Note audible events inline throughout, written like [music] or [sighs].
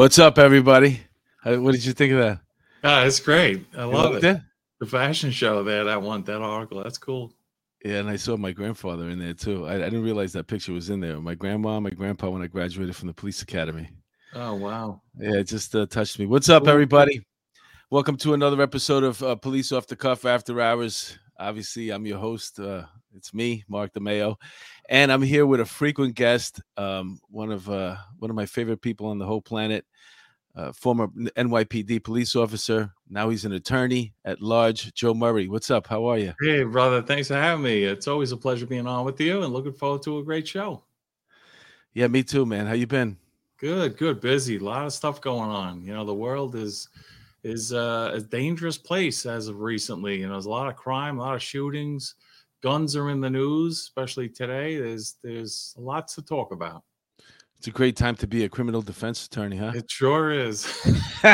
What's up, everybody? What did you think of that? Oh, it's great. I love it. it. The fashion show there, that one, that article. That's cool. Yeah, and I saw my grandfather in there too. I, I, didn't realize that picture was in there. My grandma, my grandpa when I graduated from the police academy. Oh wow! Yeah, it just uh, touched me. What's up, everybody? Welcome to another episode of uh, Police Off the Cuff After Hours. Obviously, I'm your host. Uh, it's me, Mark DeMeo, and I'm here with a frequent guest, um, one of uh, one of my favorite people on the whole planet, uh, former NYPD police officer. Now he's an attorney at large. Joe Murray, what's up? How are you? Hey, brother. Thanks for having me. It's always a pleasure being on with you, and looking forward to a great show. Yeah, me too, man. How you been? Good, good. Busy. A lot of stuff going on. You know, the world is is uh, a dangerous place as of recently. You know, there's a lot of crime, a lot of shootings guns are in the news, especially today. There's there's lots to talk about. It's a great time to be a criminal defense attorney, huh? It sure is. [laughs]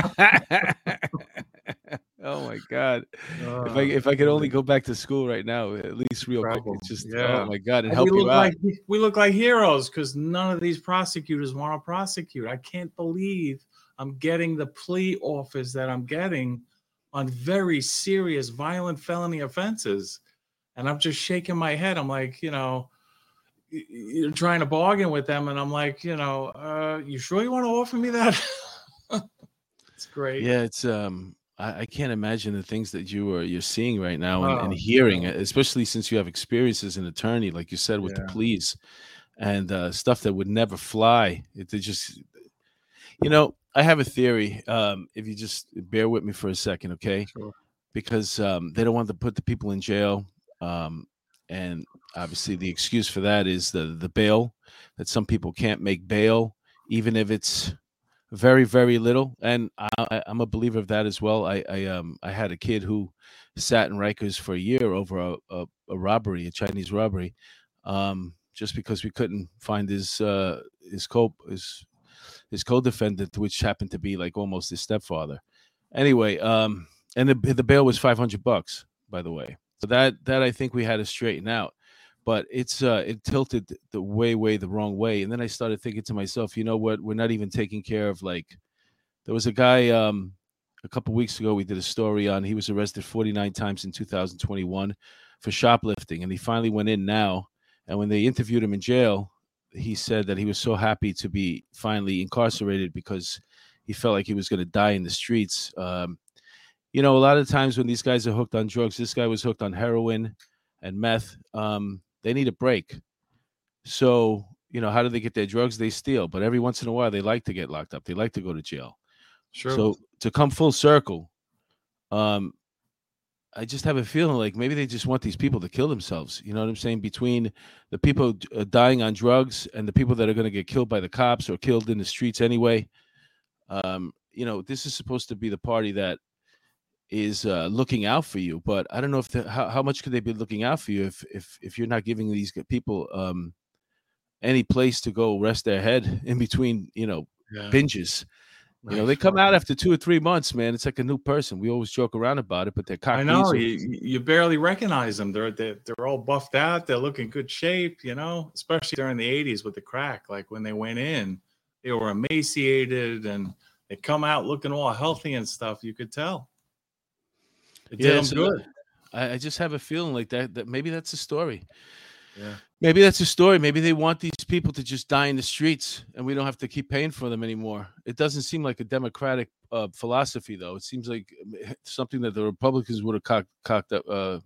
oh my god! Uh, if I if I could only go back to school right now, at least real quick, it's just oh yeah. oh my god, and, and help you out. Like, we look like heroes because none of these prosecutors want to prosecute. I can't believe I'm getting the plea offers that I'm getting on very serious, violent felony offenses and I'm just shaking my head. I'm like, you know, you're trying to bargain with them, and I'm like, you know, uh, you sure you want to offer me that? [laughs] it's great. Yeah, it's um, I, I, can't imagine the things that you are you're seeing right now and, oh, and hearing, yeah. especially since you have experience as an attorney, like you said, with yeah. the pleas and uh, stuff that would never fly. It, it just, you know, I have a theory. Um, if you just bear with me for a second, okay? Sure. Because um, they don't want to put the people in jail um, and obviously, the excuse for that is the the bail that some people can't make bail, even if it's very very little. And I, am a believer of that as well. I I um I had a kid who sat in Rikers for a year over a, a, a robbery, a Chinese robbery, um, just because we couldn't find his uh his co his his co-defendant, which happened to be like almost his stepfather. Anyway, um, and the the bail was five hundred bucks, by the way. That that I think we had to straighten out. But it's uh it tilted the way way the wrong way. And then I started thinking to myself, you know what? We're not even taking care of like there was a guy um a couple weeks ago we did a story on he was arrested 49 times in 2021 for shoplifting and he finally went in now and when they interviewed him in jail he said that he was so happy to be finally incarcerated because he felt like he was going to die in the streets um, you know, a lot of times when these guys are hooked on drugs, this guy was hooked on heroin and meth. Um, they need a break. So, you know, how do they get their drugs? They steal, but every once in a while they like to get locked up. They like to go to jail. Sure. So to come full circle, um, I just have a feeling like maybe they just want these people to kill themselves. You know what I'm saying? Between the people uh, dying on drugs and the people that are going to get killed by the cops or killed in the streets anyway. Um, you know, this is supposed to be the party that is uh, looking out for you. But I don't know if the, how, how much could they be looking out for you if if if you're not giving these people um, any place to go rest their head in between, you know, yeah. binges. You know, they come out after two or three months, man. It's like a new person. We always joke around about it, but they're cocky. I know you, you barely recognize them. They're, they're they're all buffed out. They're looking good shape. You know, especially during the '80s with the crack. Like when they went in, they were emaciated and they come out looking all healthy and stuff. You could tell. It yeah, did good. I, I just have a feeling like that. That maybe that's a story. Yeah. Maybe that's a story. Maybe they want these people to just die in the streets, and we don't have to keep paying for them anymore. It doesn't seem like a democratic uh, philosophy, though. It seems like eh, something that the Republicans would have cocked, cocked up uh,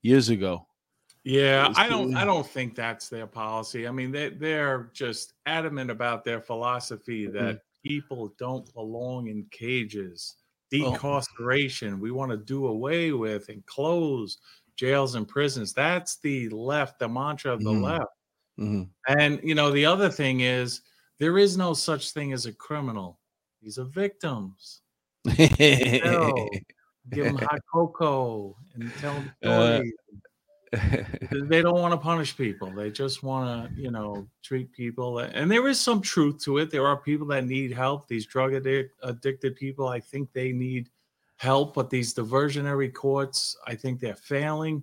years ago. Yeah, I don't. I don't think that's their policy. I mean, they they're just adamant about their philosophy that mm-hmm. people don't belong in cages decarceration. Oh. We want to do away with and close jails and prisons. That's the left, the mantra of the mm-hmm. left. Mm-hmm. And you know, the other thing is there is no such thing as a criminal. These are victims. [laughs] give them hot cocoa and tell them uh, stories. Uh, [laughs] they don't want to punish people. They just want to, you know, treat people. And there is some truth to it. There are people that need help. These drug addic- addicted people, I think they need help. But these diversionary courts, I think they're failing.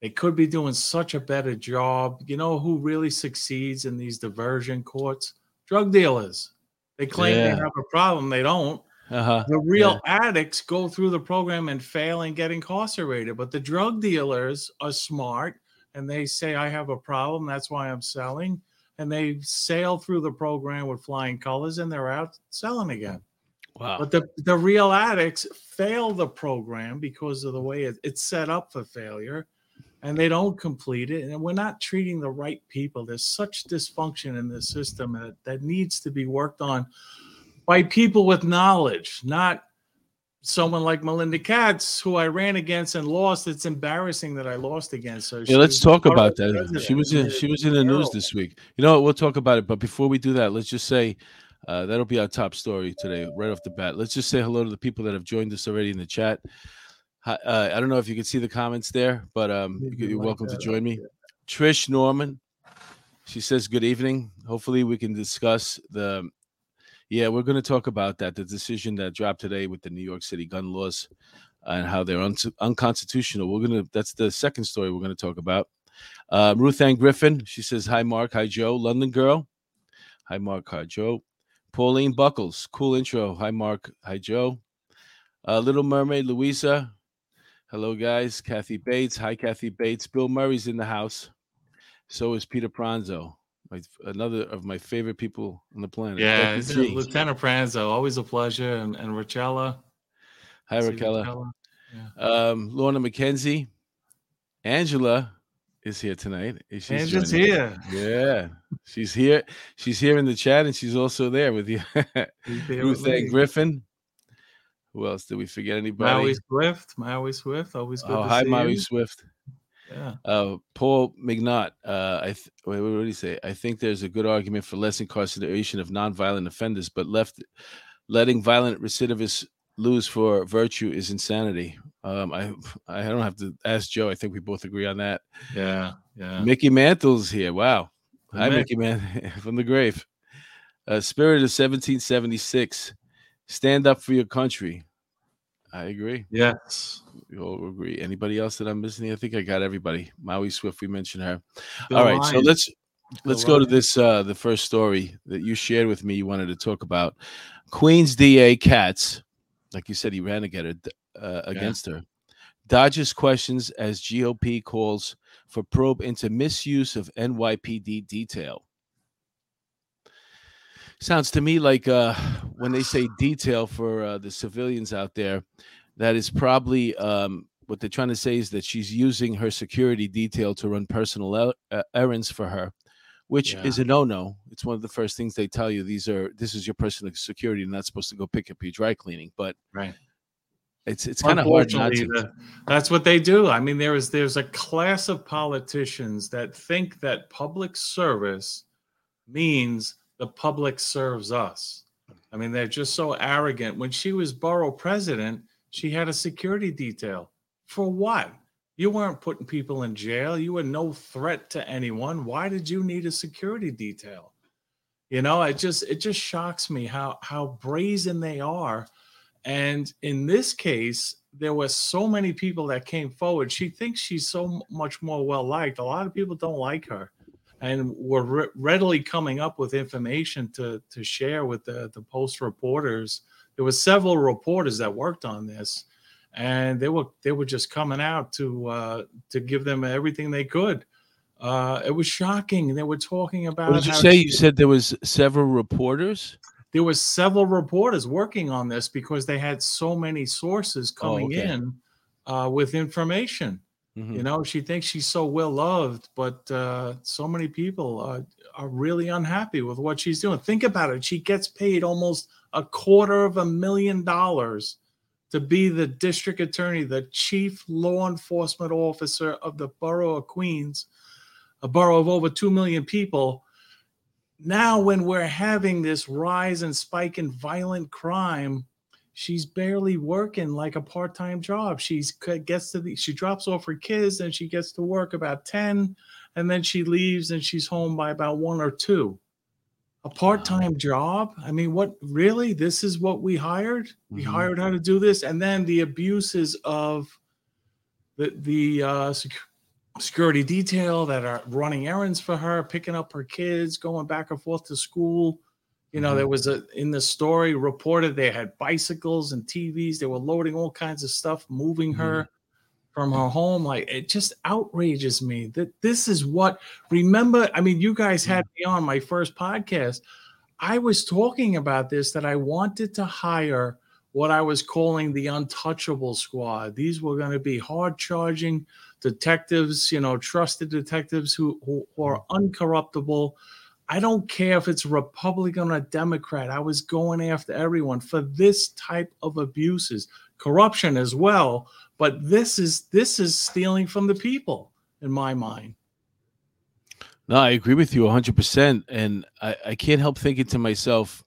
They could be doing such a better job. You know who really succeeds in these diversion courts? Drug dealers. They claim yeah. they have a problem. They don't. Uh-huh. The real yeah. addicts go through the program and fail and get incarcerated. But the drug dealers are smart and they say, I have a problem. That's why I'm selling. And they sail through the program with flying colors and they're out selling again. Wow. But the, the real addicts fail the program because of the way it, it's set up for failure and they don't complete it. And we're not treating the right people. There's such dysfunction in the system that, that needs to be worked on by people with knowledge, not someone like Melinda Katz, who I ran against and lost. It's embarrassing that I lost against her. Yeah, let's talk about that. She was in she was in the news this week. You know what? We'll talk about it. But before we do that, let's just say uh, that'll be our top story today, right off the bat. Let's just say hello to the people that have joined us already in the chat. Uh, I don't know if you can see the comments there, but um, you're welcome to join me. Trish Norman, she says, Good evening. Hopefully, we can discuss the. Yeah, we're going to talk about that the decision that dropped today with the New York City gun laws and how they're un- unconstitutional. We're going to, that's the second story we're going to talk about. Uh, Ruth Ann Griffin, she says, Hi, Mark. Hi, Joe. London girl. Hi, Mark. Hi, Joe. Pauline Buckles, cool intro. Hi, Mark. Hi, Joe. Uh, Little Mermaid, Louisa. Hello, guys. Kathy Bates. Hi, Kathy Bates. Bill Murray's in the house. So is Peter Pranzo, my, another of my favorite people on the planet. Yeah, Lieutenant Pranzo. Always a pleasure. And, and Rachella. Hi, Rachella. Yeah. Um, Lorna McKenzie. Angela is here tonight. She's Angela's here. Yeah, she's here. She's here in the chat, and she's also there with you. [laughs] Ruth Griffin. Who else did we forget? Anybody? Maui Swift. Maui Swift. Always good. Oh, hi, Maui you. Swift. Yeah. Uh, Paul McNaught. Uh, I th- wait, what did he say? I think there's a good argument for less incarceration of nonviolent offenders, but left letting violent recidivists lose for virtue is insanity. Um, I I don't have to ask Joe. I think we both agree on that. Yeah, yeah. Mickey Mantle's here. Wow. Hi, Mickey Man [laughs] from the grave. Uh, Spirit of 1776. Stand up for your country. I agree. Yes. We all agree. Anybody else that I'm missing? I think I got everybody. Maui Swift, we mentioned her. all right, so let's let's go to this uh the first story that you shared with me you wanted to talk about. Queens DA Katz, like you said, he ran against her, uh, against yeah. her. Dodges questions as GOP calls for probe into misuse of NYPD detail. Sounds to me like uh, when they say detail for uh, the civilians out there, that is probably um, what they're trying to say is that she's using her security detail to run personal uh, errands for her, which yeah. is a no-no. It's one of the first things they tell you. These are this is your personal security. You're not supposed to go pick up your dry cleaning, but right. It's it's kind of hard not to. The, that's what they do. I mean, there is there's a class of politicians that think that public service means the public serves us. I mean, they're just so arrogant. When she was borough president, she had a security detail. For what? You weren't putting people in jail. You were no threat to anyone. Why did you need a security detail? You know, it just it just shocks me how how brazen they are. And in this case, there were so many people that came forward. She thinks she's so much more well liked. A lot of people don't like her and were re- readily coming up with information to to share with the the post reporters. There were several reporters that worked on this, and they were they were just coming out to uh, to give them everything they could. Uh, it was shocking. They were talking about. What did you say? She, you said there was several reporters. There was several reporters working on this because they had so many sources oh, coming oh, okay. in uh, with information. Mm-hmm. You know, she thinks she's so well loved, but uh, so many people are, are really unhappy with what she's doing. Think about it. She gets paid almost a quarter of a million dollars to be the district attorney, the chief law enforcement officer of the borough of Queens, a borough of over 2 million people. Now, when we're having this rise and spike in violent crime, she's barely working like a part-time job. She's gets to the she drops off her kids and she gets to work about 10 and then she leaves and she's home by about 1 or 2 a part-time wow. job? I mean what really? This is what we hired? We mm-hmm. hired her to do this and then the abuses of the the uh, security detail that are running errands for her picking up her kids going back and forth to school You know, mm-hmm. there was a in the story reported they had bicycles and TVs. They were loading all kinds of stuff, moving mm-hmm. her from her home. Like it just outrages me that this is what. Remember, I mean, you guys had mm-hmm. me on my first podcast. I was talking about this that I wanted to hire what I was calling the untouchable squad. These were going to be hard charging detectives, you know, trusted detectives who, who, who are uncorruptible. I don't care if it's Republican or Democrat. I was going after everyone for this type of abuses, corruption as well. But this is this is stealing from the people, in my mind. No, I agree with you 100%. And I, I can't help thinking to myself,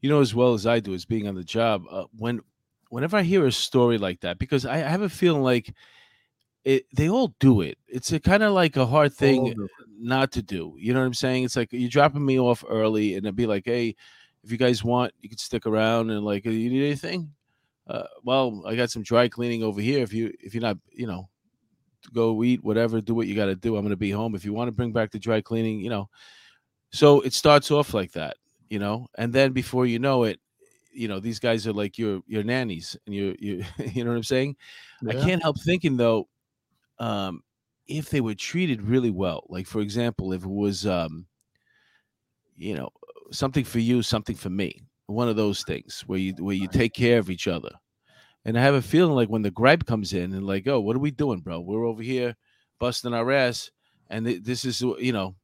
you know, as well as I do, as being on the job, uh, when whenever I hear a story like that, because I, I have a feeling like it, they all do it. It's a kind of like a hard thing not to do. You know what I'm saying? It's like you're dropping me off early, and it'd be like, hey, if you guys want, you can stick around and like, you need anything? Uh, well, I got some dry cleaning over here. If you if you're not, you know, go eat whatever, do what you got to do. I'm gonna be home. If you want to bring back the dry cleaning, you know. So it starts off like that, you know, and then before you know it, you know, these guys are like your your nannies, and you you [laughs] you know what I'm saying. Yeah. I can't help thinking though, um, if they were treated really well, like for example, if it was, um, you know, something for you, something for me, one of those things where you where you take care of each other. And I have a feeling like when the gripe comes in and like, oh, what are we doing, bro? We're over here busting our ass, and th- this is, you know,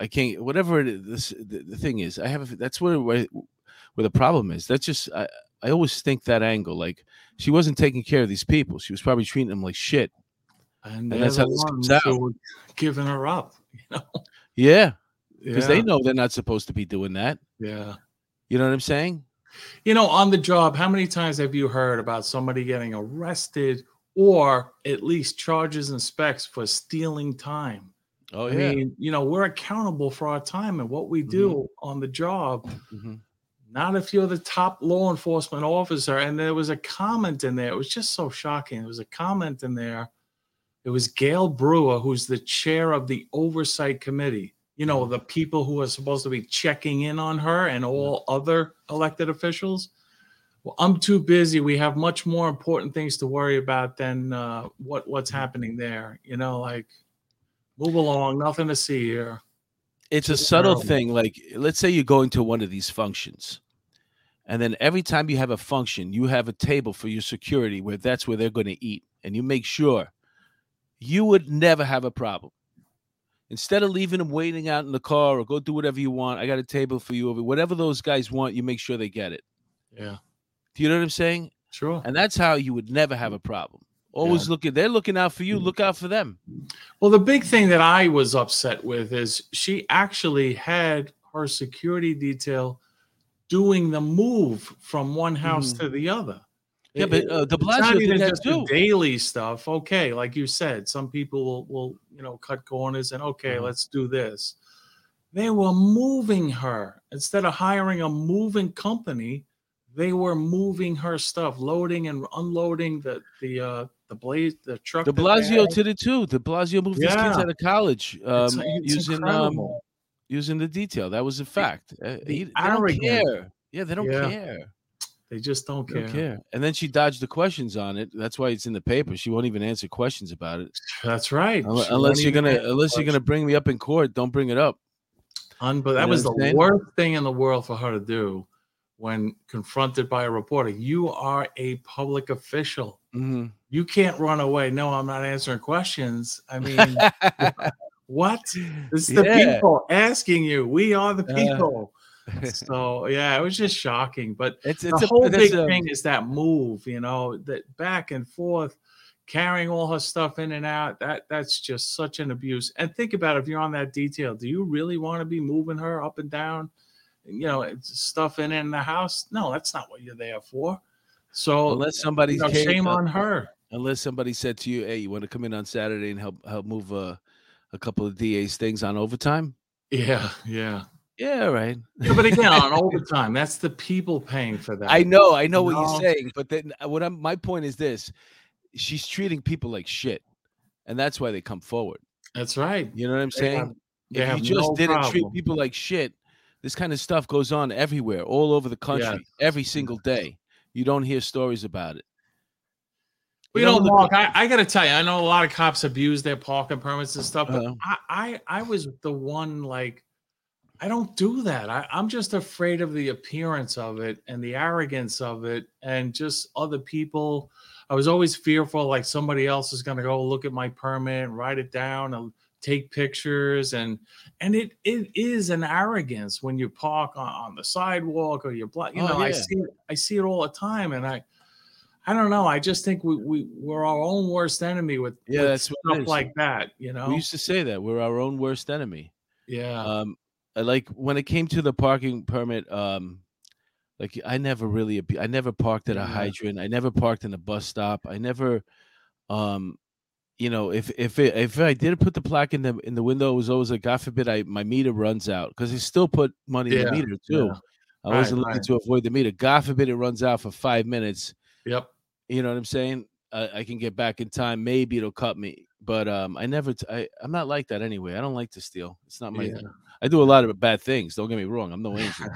I can't. Whatever it is, this, the, the thing is, I have. A, that's where, where the problem is. That's just I. I always think that angle. Like she wasn't taking care of these people. She was probably treating them like shit. And, and that's how this comes out. Giving her up, [laughs] you know. Yeah, because yeah. they know they're not supposed to be doing that. Yeah, you know what I'm saying. You know, on the job, how many times have you heard about somebody getting arrested or at least charges and specs for stealing time? Oh, yeah. I mean, you know, we're accountable for our time and what we do mm-hmm. on the job. Mm-hmm. Not if you're the top law enforcement officer. And there was a comment in there. It was just so shocking. There was a comment in there it was Gale Brewer, who's the chair of the oversight committee. You know, the people who are supposed to be checking in on her and all other elected officials. Well, I'm too busy. We have much more important things to worry about than uh, what what's happening there. You know, like move along. Nothing to see here. It's a subtle thing. Like, let's say you're going to one of these functions, and then every time you have a function, you have a table for your security where that's where they're going to eat, and you make sure you would never have a problem. Instead of leaving them waiting out in the car or go do whatever you want, I got a table for you over. Whatever those guys want, you make sure they get it. Yeah. Do you know what I'm saying? Sure. And that's how you would never have a problem. Always yeah. looking, they're looking out for you. Look out for them. Well, the big thing that I was upset with is she actually had her security detail doing the move from one house mm. to the other. Yeah, but uh, De Blasio even just too. daily stuff. Okay, like you said, some people will, will you know cut corners and okay, mm-hmm. let's do this. They were moving her instead of hiring a moving company. They were moving her stuff, loading and unloading the the uh, the blaze the truck. De Blasio did it too. De Blasio moved yeah. his kids out of college um, it's, it's using um, using the detail. That was a fact. The, uh, the they don't care. Yeah, they don't yeah. care. They just don't care. don't care. And then she dodged the questions on it. That's why it's in the paper. She won't even answer questions about it. That's right. Unless, unless you're gonna unless questions. you're gonna bring me up in court, don't bring it up. But that was the worst thing in the world for her to do when confronted by a reporter. You are a public official. Mm-hmm. You can't run away. No, I'm not answering questions. I mean, [laughs] what? It's the yeah. people asking you. We are the uh, people. Uh, [laughs] so yeah, it was just shocking. But it's, it's the a, whole big a, thing is that move, you know, that back and forth, carrying all her stuff in and out. That that's just such an abuse. And think about it, if you're on that detail, do you really want to be moving her up and down? You know, stuff in in the house. No, that's not what you're there for. So unless somebody you know, shame on her. Unless somebody said to you, "Hey, you want to come in on Saturday and help help move a, a couple of DA's things on overtime?" Yeah, yeah. Yeah, right. Yeah, but again, on [laughs] time—that's the people paying for that. I know, I know what you're saying, but then uh, what I'm my point is this: she's treating people like shit, and that's why they come forward. That's right. You know what I'm saying? Have, if you just no didn't problem. treat people like shit, this kind of stuff goes on everywhere, all over the country, yeah. every single day. You don't hear stories about it. You, know, Mark, I, I got to tell you, I know a lot of cops abuse their parking permits and stuff, but uh, I, I, I was the one like, I don't do that. I, I'm just afraid of the appearance of it and the arrogance of it, and just other people. I was always fearful, like somebody else is going to go look at my permit, write it down, and take pictures, and and it it is an arrogance when you park on, on the sidewalk or you block. You oh, know, yeah. I see I see it all the time, and I I don't know. I just think we, we we're our own worst enemy with yeah, with that's stuff like that. You know, we used to say that we're our own worst enemy. Yeah. Um, like when it came to the parking permit, um, like I never really, I never parked at a hydrant. I never parked in a bus stop. I never, um, you know, if if it, if I did put the plaque in the in the window, it was always like, God forbid, I my meter runs out because I still put money yeah. in the meter too. Yeah. I wasn't looking right. to avoid the meter. God forbid it runs out for five minutes. Yep. You know what I'm saying? I, I can get back in time. Maybe it'll cut me, but um, I never. T- I I'm not like that anyway. I don't like to steal. It's not my. Yeah. I do a lot of bad things. Don't get me wrong. I'm no [laughs] angel.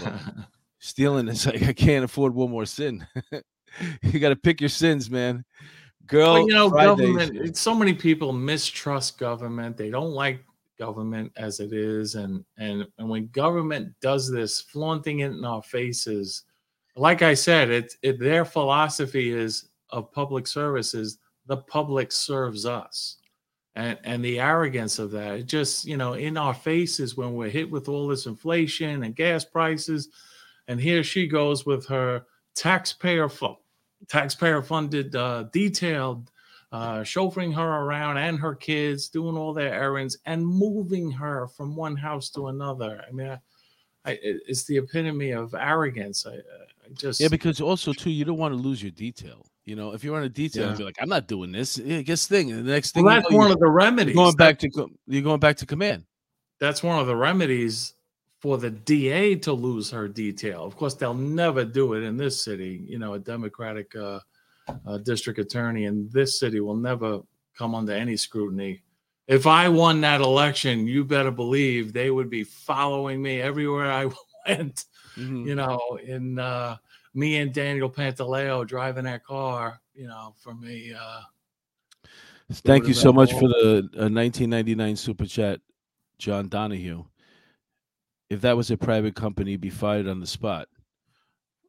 stealing is like I can't afford one more sin. [laughs] you got to pick your sins, man. Girl, you know, Fridays. government. So many people mistrust government. They don't like government as it is, and and and when government does this, flaunting it in our faces, like I said, it, it their philosophy is of public services, the public serves us. And, and the arrogance of that, it just, you know, in our faces when we're hit with all this inflation and gas prices. And here she goes with her taxpayer fund, taxpayer funded, uh, detailed, uh, chauffeuring her around and her kids, doing all their errands and moving her from one house to another. I mean, I, I, it's the epitome of arrogance. I, I, just yeah, because also too, you don't want to lose your detail. You know, if you're on a detail, yeah. you're like, I'm not doing this. Yeah, guess thing. The next thing, well, that's you know, one of the remedies. Going back to you're going back to command. That's one of the remedies for the DA to lose her detail. Of course, they'll never do it in this city. You know, a Democratic uh, uh, district attorney in this city will never come under any scrutiny. If I won that election, you better believe they would be following me everywhere I [laughs] went. Mm-hmm. You know, in uh, me and Daniel Pantaleo driving that car, you know, for me. Uh, Thank you so much for the uh, 1999 super chat, John Donahue. If that was a private company, be fired on the spot.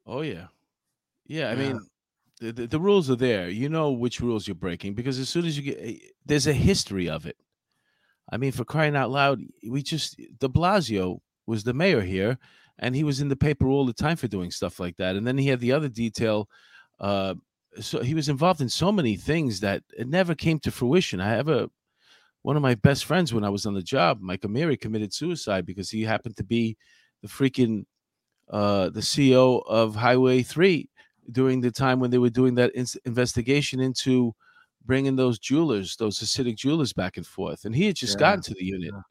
Oh yeah, yeah. I yeah. mean, the, the, the, rules are there. You know which rules you're breaking because as soon as you get, eh, there's a history of it. I mean, for crying out loud, we just De Blasio was the mayor here, and he was in the paper all the time for doing stuff like that. And then he had the other detail. Uh, so he was involved in so many things that it never came to fruition. I have a one of my best friends when I was on the job, Mike Ameri, committed suicide because he happened to be the freaking uh, the CEO of Highway Three during the time when they were doing that in- investigation into bringing those jewelers, those Hasidic jewelers, back and forth. And he had just yeah. gotten to the unit. Yeah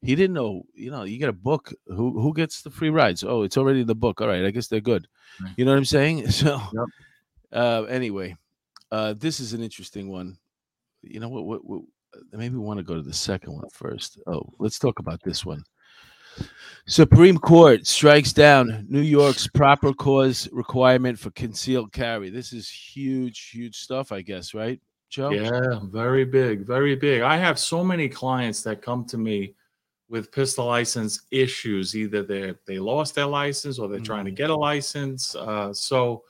he didn't know you know you get a book who who gets the free rides? Oh it's already in the book. All right i guess they're good. You know what i'm saying? [laughs] So yep. uh anyway uh this is an interesting one. You know what, what, what maybe we want to go to the second one first. Oh let's talk about this one. Supreme court strikes down new york's proper cause requirement for concealed carry. This is huge huge stuff i guess right joe? Yeah very big very big. I have so many clients that come to me with pistol license issues. Either they they lost their license or they're mm-hmm. trying to mm-hmm. get a license. Uh, so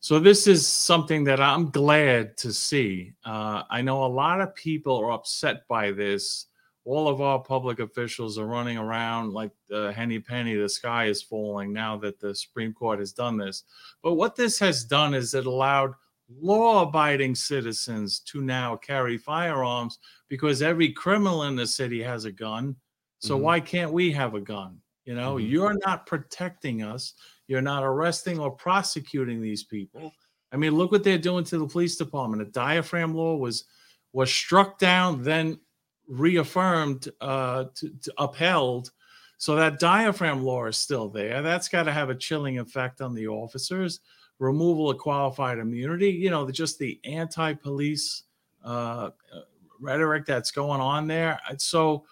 so this is something that I'm glad to see. Uh, I know a lot of people are upset by this. All of our public officials are running around like the henny penny. The sky is falling now that the Supreme Court has done this. But what this has done is it allowed law-abiding citizens to now carry firearms because every criminal in the city has a gun so mm-hmm. why can't we have a gun? You know, mm-hmm. you're not protecting us. You're not arresting or prosecuting these people. I mean, look what they're doing to the police department. A diaphragm law was was struck down, then reaffirmed, uh, to, to upheld. So that diaphragm law is still there. That's got to have a chilling effect on the officers. Removal of qualified immunity. You know, just the anti-police uh, uh, rhetoric that's going on there. So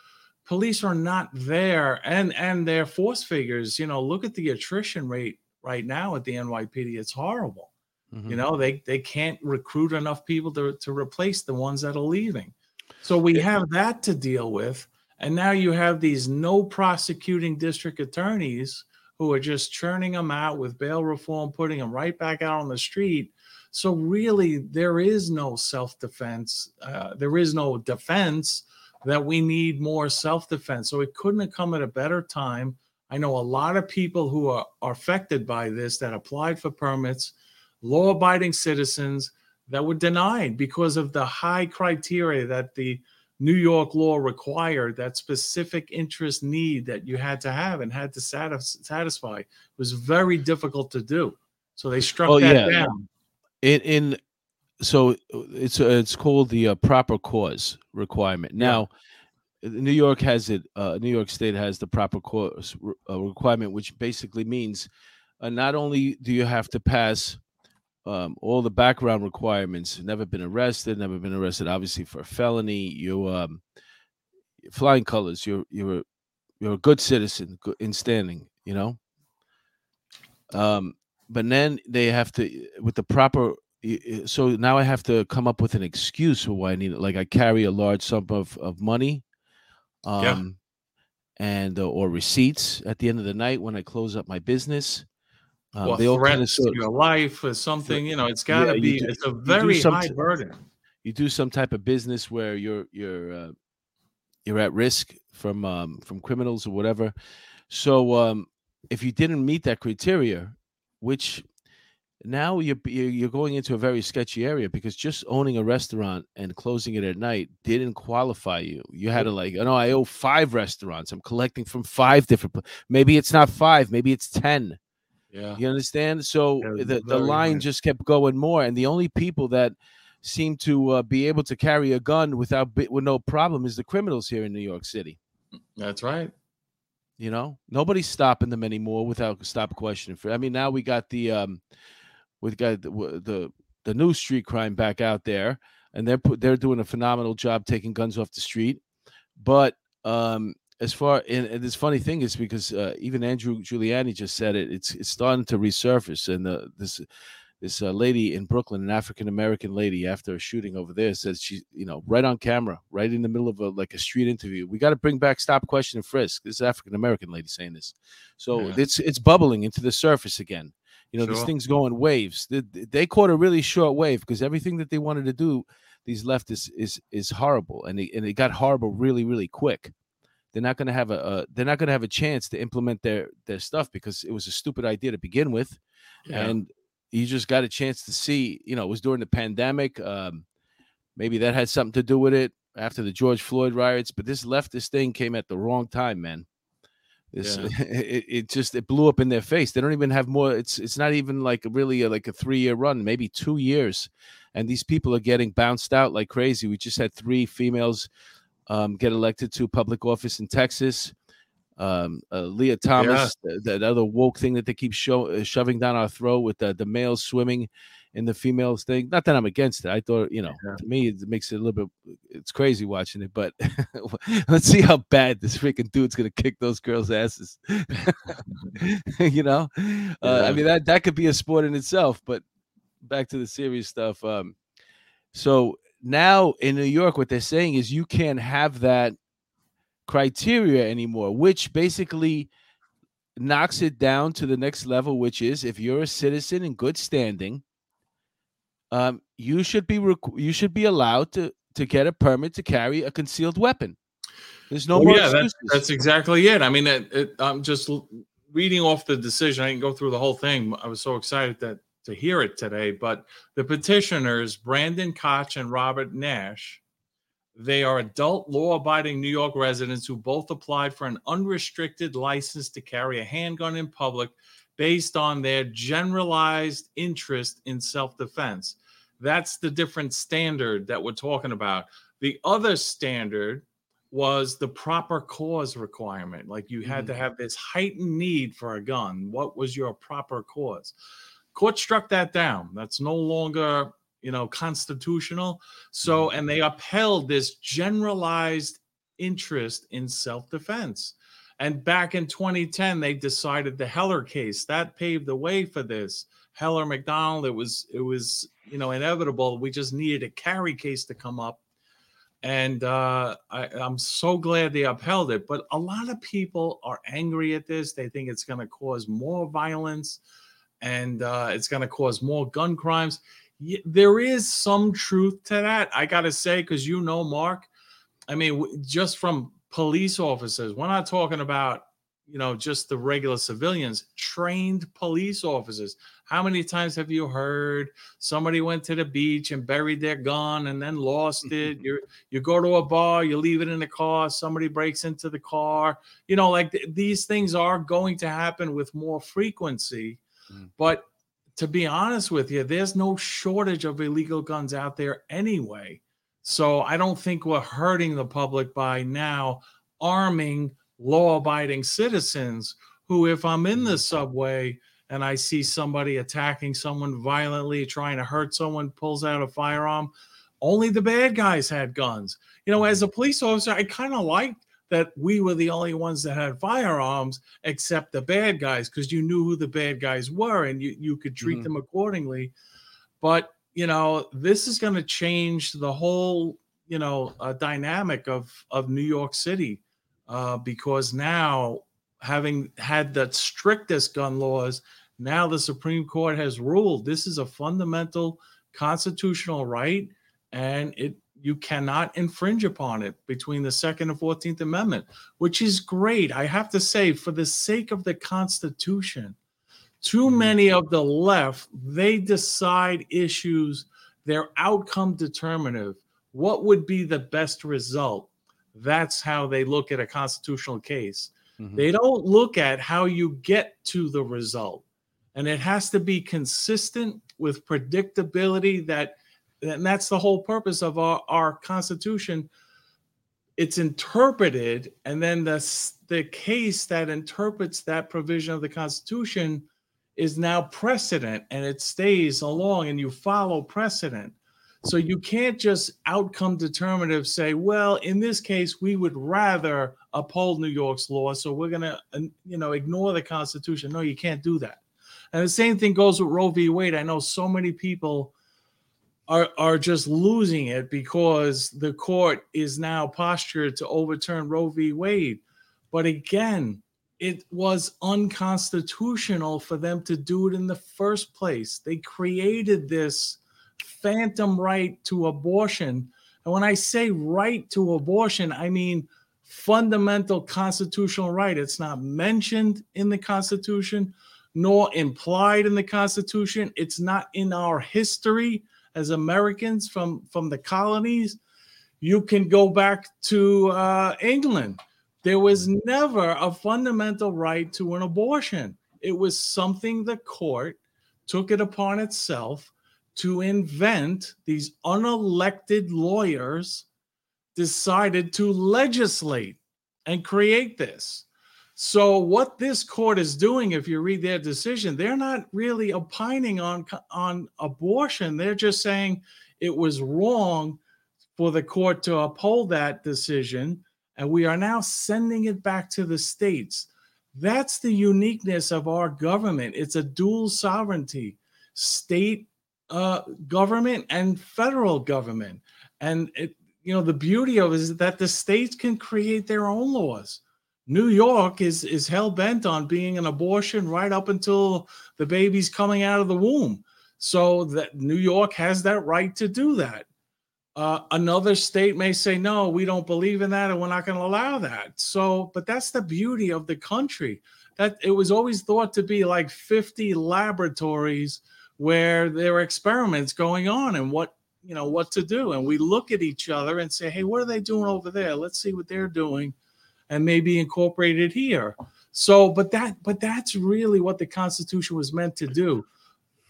police are not there and and their force figures you know look at the attrition rate right now at the nypd it's horrible. Mm-hmm. you know they they can't recruit enough people to, to replace the ones that are leaving. So we have that to deal with and now you have these no prosecuting district attorneys who are just churning them out with bail reform putting them right back out on the street. So really there is no self-defense uh, there is no defense that we need more self defense. So it couldn't have come at a better time. I know a lot of people who are, are affected by this that applied for permits, law abiding citizens that were denied because of the high criteria that the New York law required, that specific interest need that you had to have and had to satisfy. It was very difficult to do. So they struck oh, that yeah. down. In, in so it's uh, it's called the uh, proper cause requirement. Now. New York has it. Uh, New York State has the proper cause re- uh, requirement, which basically means uh, not only do you have to pass um, all the background requirements, never been arrested, never been arrested, obviously for a felony, you um, flying colors, you're you're a, you're a good citizen in standing, you know. Um, but then they have to with the proper so now I have to come up with an excuse for why I need it. Like I carry a large sum of, of money, um, yeah. and uh, or receipts at the end of the night when I close up my business. Um, well, they all kind of sort, your life or something. You know, it's got to yeah, be. Do, it's a very high t- burden. You do some type of business where you're you're uh, you're at risk from um, from criminals or whatever. So um, if you didn't meet that criteria, which now you're you're going into a very sketchy area because just owning a restaurant and closing it at night didn't qualify you. You had to like, oh no, I owe five restaurants. I'm collecting from five different. Maybe it's not five. Maybe it's ten. Yeah, you understand. So yeah, the the line nice. just kept going more, and the only people that seem to uh, be able to carry a gun without with no problem is the criminals here in New York City. That's right. You know, nobody's stopping them anymore without stop questioning. For I mean, now we got the um got the, the the new street crime back out there, and they're put, they're doing a phenomenal job taking guns off the street. But um, as far and, and this funny thing is because uh, even Andrew Giuliani just said it. It's it's starting to resurface, and the, this this uh, lady in Brooklyn, an African American lady, after a shooting over there, says she, you know, right on camera, right in the middle of a like a street interview. We got to bring back stop, question, and frisk. This African American lady saying this, so yeah. it's it's bubbling into the surface again. You know, sure. this thing's going waves. They, they caught a really short wave because everything that they wanted to do, these leftists is is horrible, and they, and it got horrible really really quick. They're not going to have a, a they're not going to have a chance to implement their their stuff because it was a stupid idea to begin with, yeah. and you just got a chance to see. You know, it was during the pandemic. Um, maybe that had something to do with it after the George Floyd riots. But this leftist thing came at the wrong time, man. This yeah. [laughs] it, it just it blew up in their face. They don't even have more. It's it's not even like really a, like a three year run, maybe two years, and these people are getting bounced out like crazy. We just had three females um, get elected to public office in Texas. Um, uh, Lia Thomas, yeah. that other woke thing that they keep show, uh, shoving down our throat with the, the males swimming in the females thing. Not that I'm against it. I thought, you know, yeah. to me, it makes it a little bit, it's crazy watching it, but [laughs] let's see how bad this freaking dude's going to kick those girls' asses. [laughs] you know, [laughs] yeah. uh, I mean, that, that could be a sport in itself, but back to the serious stuff. Um, so now in New York, what they're saying is you can't have that criteria anymore, which basically knocks it down to the next level, which is if you're a citizen in good standing, um, you should be rec- you should be allowed to to get a permit to carry a concealed weapon. There's no well, more. Yeah, that's, that's, exactly it. I mean, it, it, I'm just reading off the decision. I didn't go through the whole thing. I was so excited that to hear it today. But the petitioners, Brandon Koch and Robert Nash, they are adult law abiding New York residents who both applied for an unrestricted license to carry a handgun in public based on their generalized interest in self defense. That's the different standard that we're talking about. The other standard was the proper cause requirement. Like you had mm-hmm. to have this heightened need for a gun. What was your proper cause? Court struck that down. That's no longer, you know, constitutional. So, mm-hmm. and they upheld this generalized interest in self-defense. And back in 2010, they decided the Heller case that paved the way for this. Heller McDonald, it was it was you know inevitable. We just needed a carry case to come up, and uh, I, I'm so glad they upheld it. But a lot of people are angry at this. They think it's going to cause more violence, and uh, it's going to cause more gun crimes. There is some truth to that. I got to say, because you know, Mark. I mean, just from police officers. We're not talking about, you know, just the regular civilians, trained police officers. How many times have you heard somebody went to the beach and buried their gun and then lost [laughs] it? you you go to a bar, you leave it in the car, somebody breaks into the car. You know, like th- these things are going to happen with more frequency. Mm. But to be honest with you, there's no shortage of illegal guns out there anyway. So I don't think we're hurting the public by now arming law abiding citizens who, if I'm in the subway and I see somebody attacking someone violently, trying to hurt someone, pulls out a firearm, only the bad guys had guns. You know, as a police officer, I kind of liked that we were the only ones that had firearms except the bad guys because you knew who the bad guys were and you, you could treat mm-hmm. them accordingly. But you know, this is going to change the whole, you know, uh, dynamic of of New York City uh, because now, having had the strictest gun laws, now the Supreme Court has ruled this is a fundamental constitutional right, and it you cannot infringe upon it between the Second and Fourteenth Amendment, which is great. I have to say, for the sake of the Constitution, too mm-hmm. many of the left, they decide issues, they're outcome determinative. What would be the best result? That's how they look at a constitutional case. Mm-hmm. They don't look at how you get to the result. And it has to be consistent with predictability that and that's the whole purpose of our, our constitution it's interpreted and then the the case that interprets that provision of the constitution is now precedent and it stays along and you follow precedent. So you can't just outcome determinative say, well, in this case, we would rather uphold New York's law. So we're going to, uh, you know, ignore the Constitution. No, you can't do that. And the same thing goes with Roe v. Wade. I know so many people are, are just losing it because the court is now postured to overturn Roe v. Wade. But again, it was unconstitutional for them to do it in the first place. They created this phantom right to abortion. And when I say right to abortion, I mean fundamental constitutional right. It's not mentioned in the Constitution nor implied in the Constitution. It's not in our history as Americans from, from the colonies. You can go back to uh, England there was mm-hmm. never a fundamental right to an abortion. It was something the court took it upon itself to invent. These unelected lawyers decided to legislate and create this. So, what this court is doing, if you read their decision, they're not really opining on, on abortion. They're just saying it was wrong for the court to uphold that decision and we are now sending it back to the states. That's the uniqueness of our government. It's a dual sovereignty, state uh, government and federal government. And it, you know, the beauty of it is that the states can create their own laws. New York is is hell bent on being an abortion right up until the baby's coming out of the womb. So that New York has that right to do that. Uh, another state may say, no, we don't believe in that and we're not going to allow that. So, but that's the beauty of the country. That it was always thought to be like 50 laboratories where there are experiments going on and what you know what to do. And we look at each other and say hey what are they doing over there? Let's see what they're doing and maybe incorporate it here. So but that but that's really what the constitution was meant to do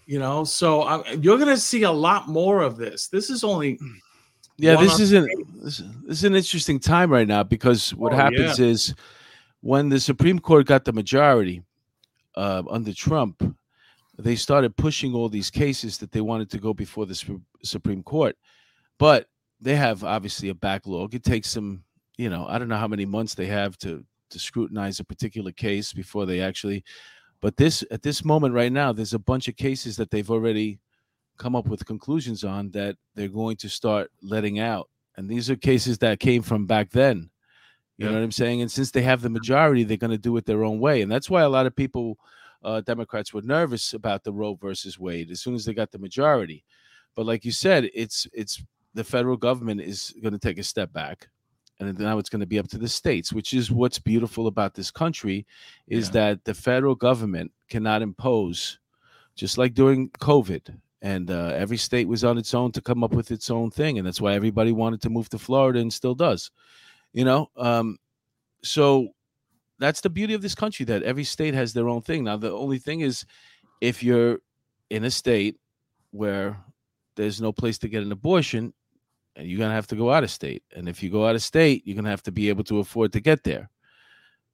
you know? So uh, you're going to see a lot more of this. This is only yeah, this is an this, is an interesting time right now because what oh, happens yeah. is when the Supreme Court got the majority uh, under Trump, they started pushing all these cases that they wanted to go before the Supreme Court, but they have obviously a backlog. It takes them, you know, I don't know how many months they have to to scrutinize a particular case before they actually. But this at this moment right now, there's a bunch of cases that they've already come up with conclusions on that they're going to start letting out, and these are cases that came from back then. You yeah. know what I'm saying? And since they have the majority, they're going to do it their own way, and that's why a lot of people, uh, Democrats, were nervous about the Roe versus Wade as soon as they got the majority. But like you said, it's it's the federal government is going to take a step back and now it's going to be up to the states which is what's beautiful about this country is yeah. that the federal government cannot impose just like during covid and uh, every state was on its own to come up with its own thing and that's why everybody wanted to move to florida and still does you know um, so that's the beauty of this country that every state has their own thing now the only thing is if you're in a state where there's no place to get an abortion and you're gonna have to go out of state. And if you go out of state, you're gonna have to be able to afford to get there.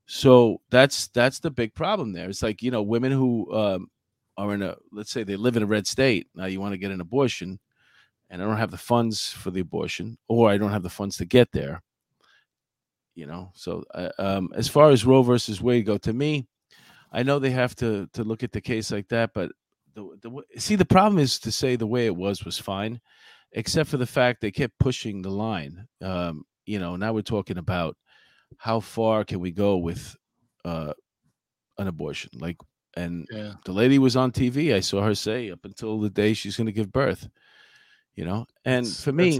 So that's that's the big problem there. It's like you know, women who um, are in a let's say they live in a red state. Now you want to get an abortion, and I don't have the funds for the abortion, or I don't have the funds to get there. You know, so uh, um, as far as Roe versus Wade go, to me, I know they have to to look at the case like that, but the, the see the problem is to say the way it was was fine except for the fact they kept pushing the line. Um, you know, now we're talking about how far can we go with uh, an abortion? Like, and yeah. the lady was on TV. I saw her say up until the day she's going to give birth. You know, and that's, for me,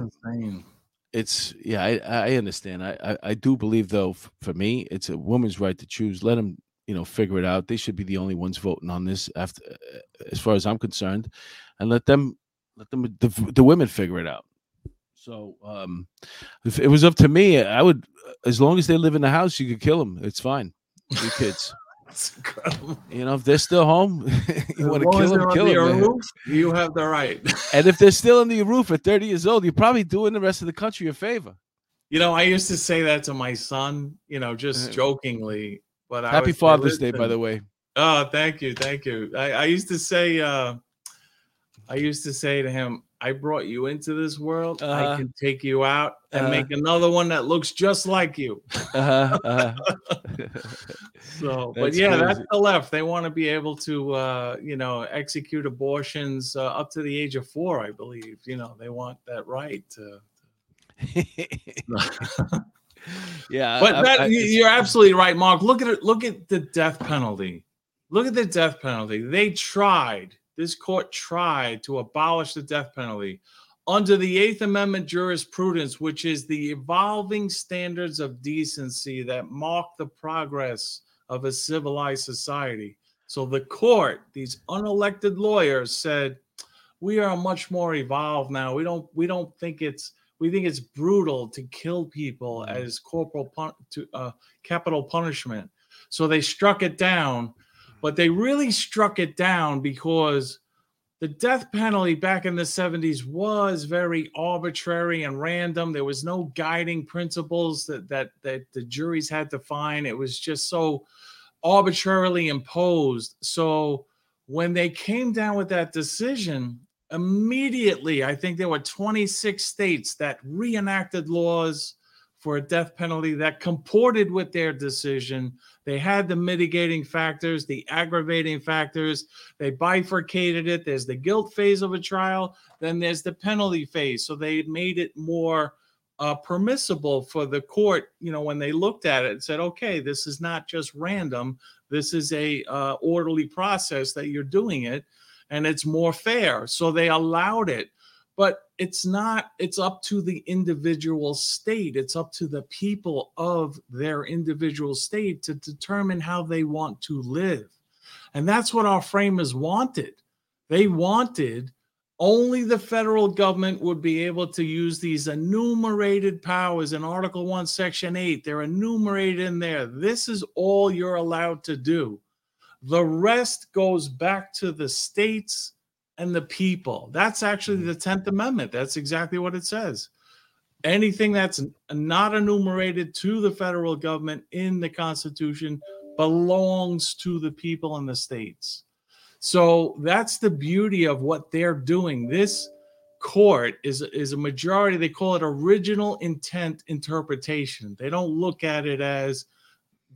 it's yeah, I, I understand. I, I, I do believe though, f- for me, it's a woman's right to choose. Let them you know figure it out. They should be the only ones voting on this. After, uh, uh, as far as I'm concerned, and let them let them the, the women figure it out. So um, if it was up to me, I would, uh, as long as they live in the house, you could kill them. It's fine. Your kids. That's incredible. You know, if they're still home, [laughs] you want to kill them, kill them. Roof, you have the right. and if they're still on the [laughs] roof at 30 years old, you're probably doing the rest of the country a favor. You know, I used to say that to my son, you know, just jokingly. But happy Father's Day, by the way. Oh, thank you, thank you. I, I used to say, uh, I used to say to him, I brought you into this world. Uh-huh. I can take you out and uh-huh. make another one that looks just like you. Uh-huh. uh-huh. [laughs] so, but yeah, crazy. that's the left. They want to be able to, uh, you know, execute abortions uh, up to the age of four, I believe. You know, they want that right to. [laughs] yeah, but that, I, you're absolutely right, Mark. Look at it. Look at the death penalty. Look at the death penalty. They tried this court tried to abolish the death penalty under the Eighth Amendment jurisprudence, which is the evolving standards of decency that mark the progress of a civilized society. So the court, these unelected lawyers said, we are much more evolved now. We don't we don't think it's we think it's brutal to kill people mm. as corporal pun- to uh, capital punishment. So they struck it down but they really struck it down because the death penalty back in the 70s was very arbitrary and random. There was no guiding principles that that that the juries had to find. It was just so arbitrarily imposed. So when they came down with that decision, immediately I think there were 26 states that reenacted laws for a death penalty that comported with their decision. They had the mitigating factors, the aggravating factors. They bifurcated it. There's the guilt phase of a trial, then there's the penalty phase. So they made it more uh, permissible for the court, you know, when they looked at it and said, okay, this is not just random. This is a uh, orderly process that you're doing it, and it's more fair. So they allowed it but it's not it's up to the individual state. It's up to the people of their individual state to determine how they want to live. And that's what our framers wanted. They wanted only the federal government would be able to use these enumerated powers in article 1 section 8 they're enumerated in there. This is all you're allowed to do. The rest goes back to the states and the people. That's actually the 10th mm-hmm. Amendment. That's exactly what it says. Anything that's not enumerated to the federal government in the Constitution belongs to the people and the states. So that's the beauty of what they're doing. This court is is a majority they call it original intent interpretation they don't look at it as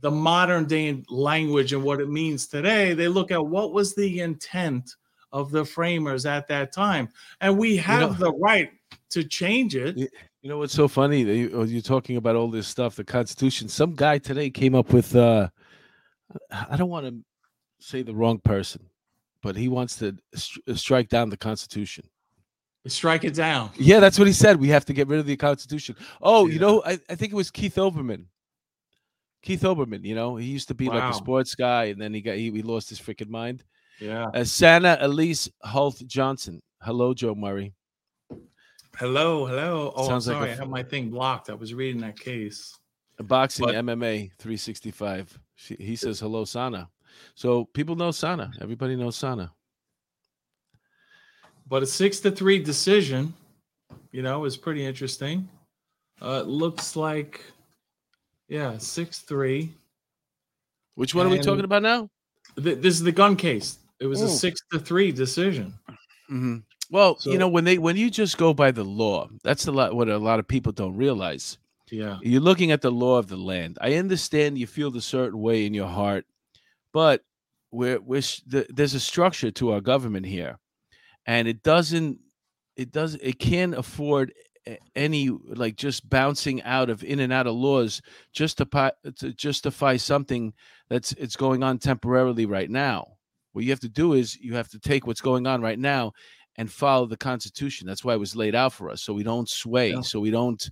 the modern day language and what it means today they look at what was the intent of the framers at that time and we have you know, the right to change it you know what's so funny you, you're talking about all this stuff the constitution some guy today came up with uh i don't want to say the wrong person but he wants to st- strike down the constitution Strike it down. Yeah, that's what he said. We have to get rid of the Constitution. Oh, yeah. you know, I, I think it was Keith Olbermann. Keith Olbermann, you know, he used to be wow. like a sports guy, and then he got he, he lost his freaking mind. Yeah. Uh, Sana Elise Holt Johnson. Hello, Joe Murray. Hello, hello. Oh, Sounds sorry, like a, I have my thing blocked. I was reading that case. Boxing but, MMA 365. he says hello, Sana. So people know Sana. Everybody knows Sana. But a six to three decision, you know, is pretty interesting. Uh, it looks like, yeah, six three. Which one and are we talking about now? Th- this is the gun case. It was Ooh. a six to three decision. Mm-hmm. Well, so, you know, when they when you just go by the law, that's a lot what a lot of people don't realize. Yeah, you're looking at the law of the land. I understand you feel the certain way in your heart, but we're, we're the, there's a structure to our government here and it doesn't it does it can't afford any like just bouncing out of in and out of laws just to, to justify something that's it's going on temporarily right now what you have to do is you have to take what's going on right now and follow the constitution that's why it was laid out for us so we don't sway yeah. so we don't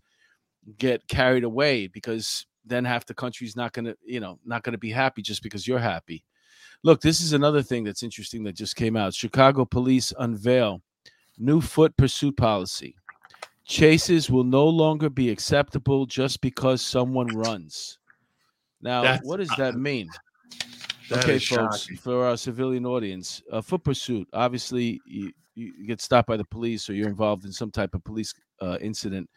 get carried away because then half the country's not going to you know not going to be happy just because you're happy Look, this is another thing that's interesting that just came out. Chicago police unveil new foot pursuit policy. Chases will no longer be acceptable just because someone runs. Now, that's, what does that mean? That okay, folks, shocking. for our civilian audience, a foot pursuit. Obviously, you, you, get stopped by the police or you're involved in some type of police uh, incident,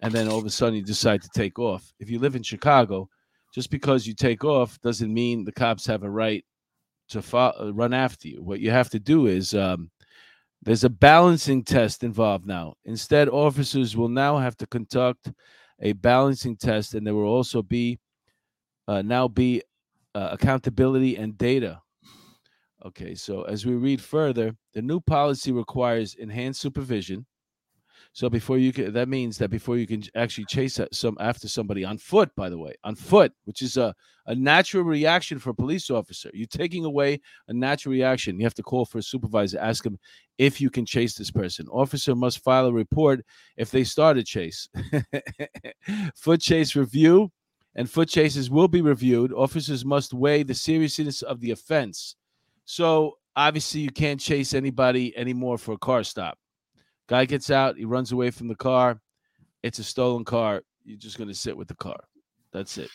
and then all of a sudden you decide to take off. If you live in Chicago, just because you take off doesn't mean the cops have a right to fo- uh, run after you. What you have to do is um, there's a balancing test involved now. Instead, officers will now have to conduct a balancing test, and there will also be uh, now be uh, accountability and data. Okay, so as we read further, the new policy requires enhanced supervision so before you can, that means that before you can actually chase some after somebody on foot, by the way, on foot, which is a, a natural reaction for a police officer. You're taking away a natural reaction. You have to call for a supervisor, ask him if you can chase this person. Officer must file a report if they start a chase. [laughs] foot chase review and foot chases will be reviewed. Officers must weigh the seriousness of the offense. So obviously, you can't chase anybody anymore for a car stop. Guy gets out, he runs away from the car. It's a stolen car. You're just going to sit with the car. That's it.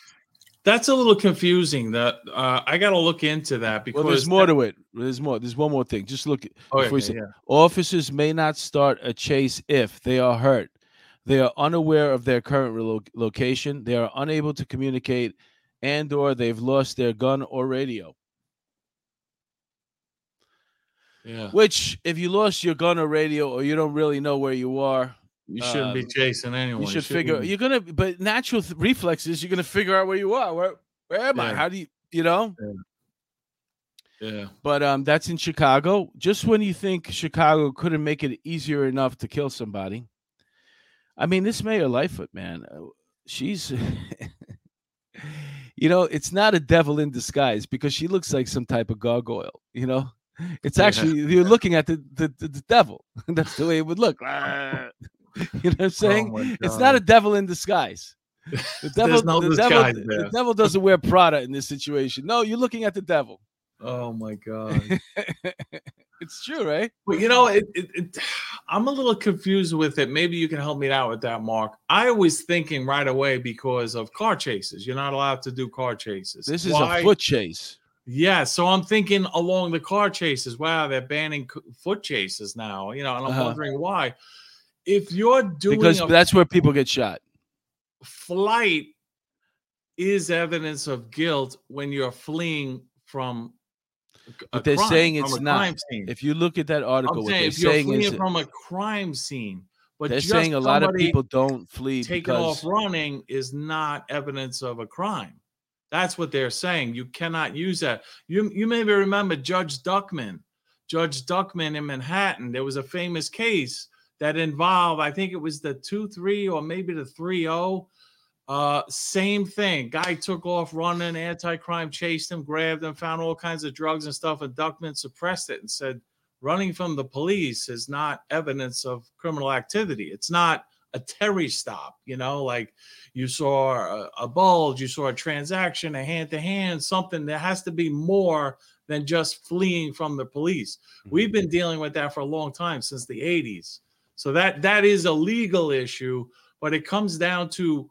That's a little confusing. That uh, I got to look into that because well, there's more that... to it. There's more. There's one more thing. Just look. Oh, okay, yeah. Officers may not start a chase if they are hurt. They are unaware of their current lo- location. They are unable to communicate, and/or they've lost their gun or radio. Yeah. Which, if you lost your gun or radio, or you don't really know where you are, you shouldn't um, be chasing anyone. You should figure. You're gonna, but natural th- reflexes. You're gonna figure out where you are. Where, where am yeah. I? How do you, you know? Yeah. yeah. But um, that's in Chicago. Just when you think Chicago couldn't make it easier enough to kill somebody, I mean, this Mayor Lightfoot, man, uh, she's. [laughs] you know, it's not a devil in disguise because she looks like some type of gargoyle. You know, it's actually yeah. you're looking at the, the, the, the devil. [laughs] That's the way it would look. [laughs] you know what I'm saying? Oh it's not a devil in disguise. The devil, no the, devil the devil doesn't wear Prada in this situation. No, you're looking at the devil. Oh my god, it's true, right? But you know, it, it, it, I'm a little confused with it. Maybe you can help me out with that, Mark. I was thinking right away because of car chases. You're not allowed to do car chases. This is Why? a foot chase. Yeah, so I'm thinking along the car chases. Wow, they're banning foot chases now. You know, and I'm uh-huh. wondering why. If you're doing because that's where people get shot. Flight is evidence of guilt when you're fleeing from but they're saying it's not. If you look at that article, saying, what they're saying is from a crime scene. But they're saying a lot of people don't flee taking because... off running is not evidence of a crime. That's what they're saying. You cannot use that. You you maybe remember Judge Duckman. Judge Duckman in Manhattan. There was a famous case that involved, I think it was the 2-3 or maybe the 3-0. Uh, same thing. Guy took off running, anti-crime chased him, grabbed him, found all kinds of drugs and stuff, and Duckman suppressed it and said running from the police is not evidence of criminal activity. It's not a Terry stop, you know, like you saw a, a bulge, you saw a transaction, a hand to hand, something that has to be more than just fleeing from the police. Mm-hmm. We've been dealing with that for a long time since the 80s. So that that is a legal issue, but it comes down to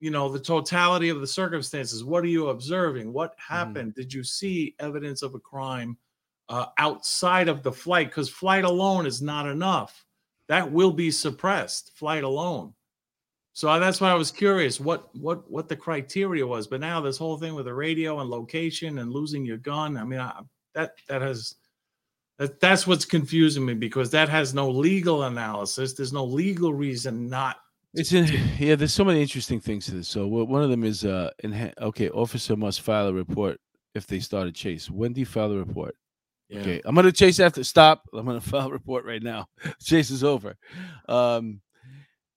you know the totality of the circumstances. What are you observing? What mm-hmm. happened? Mm-hmm. Did you see evidence of a crime? uh, outside of the flight because flight alone is not enough. That will be suppressed, flight alone. So that's why I was curious what what what the criteria was. But now this whole thing with the radio and location and losing your gun, I mean, I, that that has that that's what's confusing me because that has no legal analysis. There's no legal reason not. It's in, [sighs] yeah. There's so many interesting things to this. So one of them is uh, in, okay, officer must file a report if they start a chase. When do you file a report? Yeah. Okay, I'm gonna chase after. Stop. I'm gonna [laughs] file a report right now. [laughs] chase is over. Um,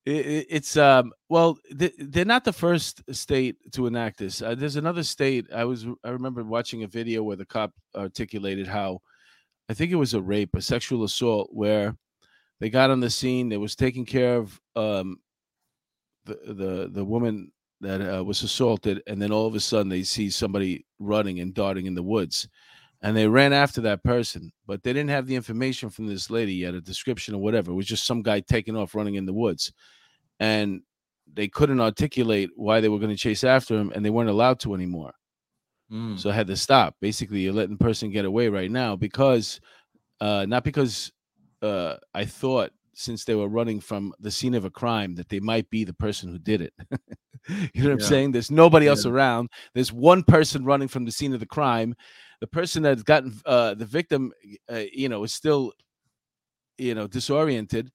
it, it, it's um, well, they, they're not the first state to enact this. Uh, there's another state. I was I remember watching a video where the cop articulated how, I think it was a rape, a sexual assault, where they got on the scene. They was taking care of um, the the the woman that uh, was assaulted, and then all of a sudden they see somebody running and darting in the woods and they ran after that person, but they didn't have the information from this lady yet, a description or whatever. It was just some guy taking off running in the woods. And they couldn't articulate why they were going to chase after him and they weren't allowed to anymore. Mm. So I had to stop. Basically, you're letting the person get away right now because uh not because uh I thought since they were running from the scene of a crime that they might be the person who did it. [laughs] you know what yeah. I'm saying? There's nobody else yeah. around. There's one person running from the scene of the crime the person that's gotten uh, the victim, uh, you know, is still, you know, disoriented.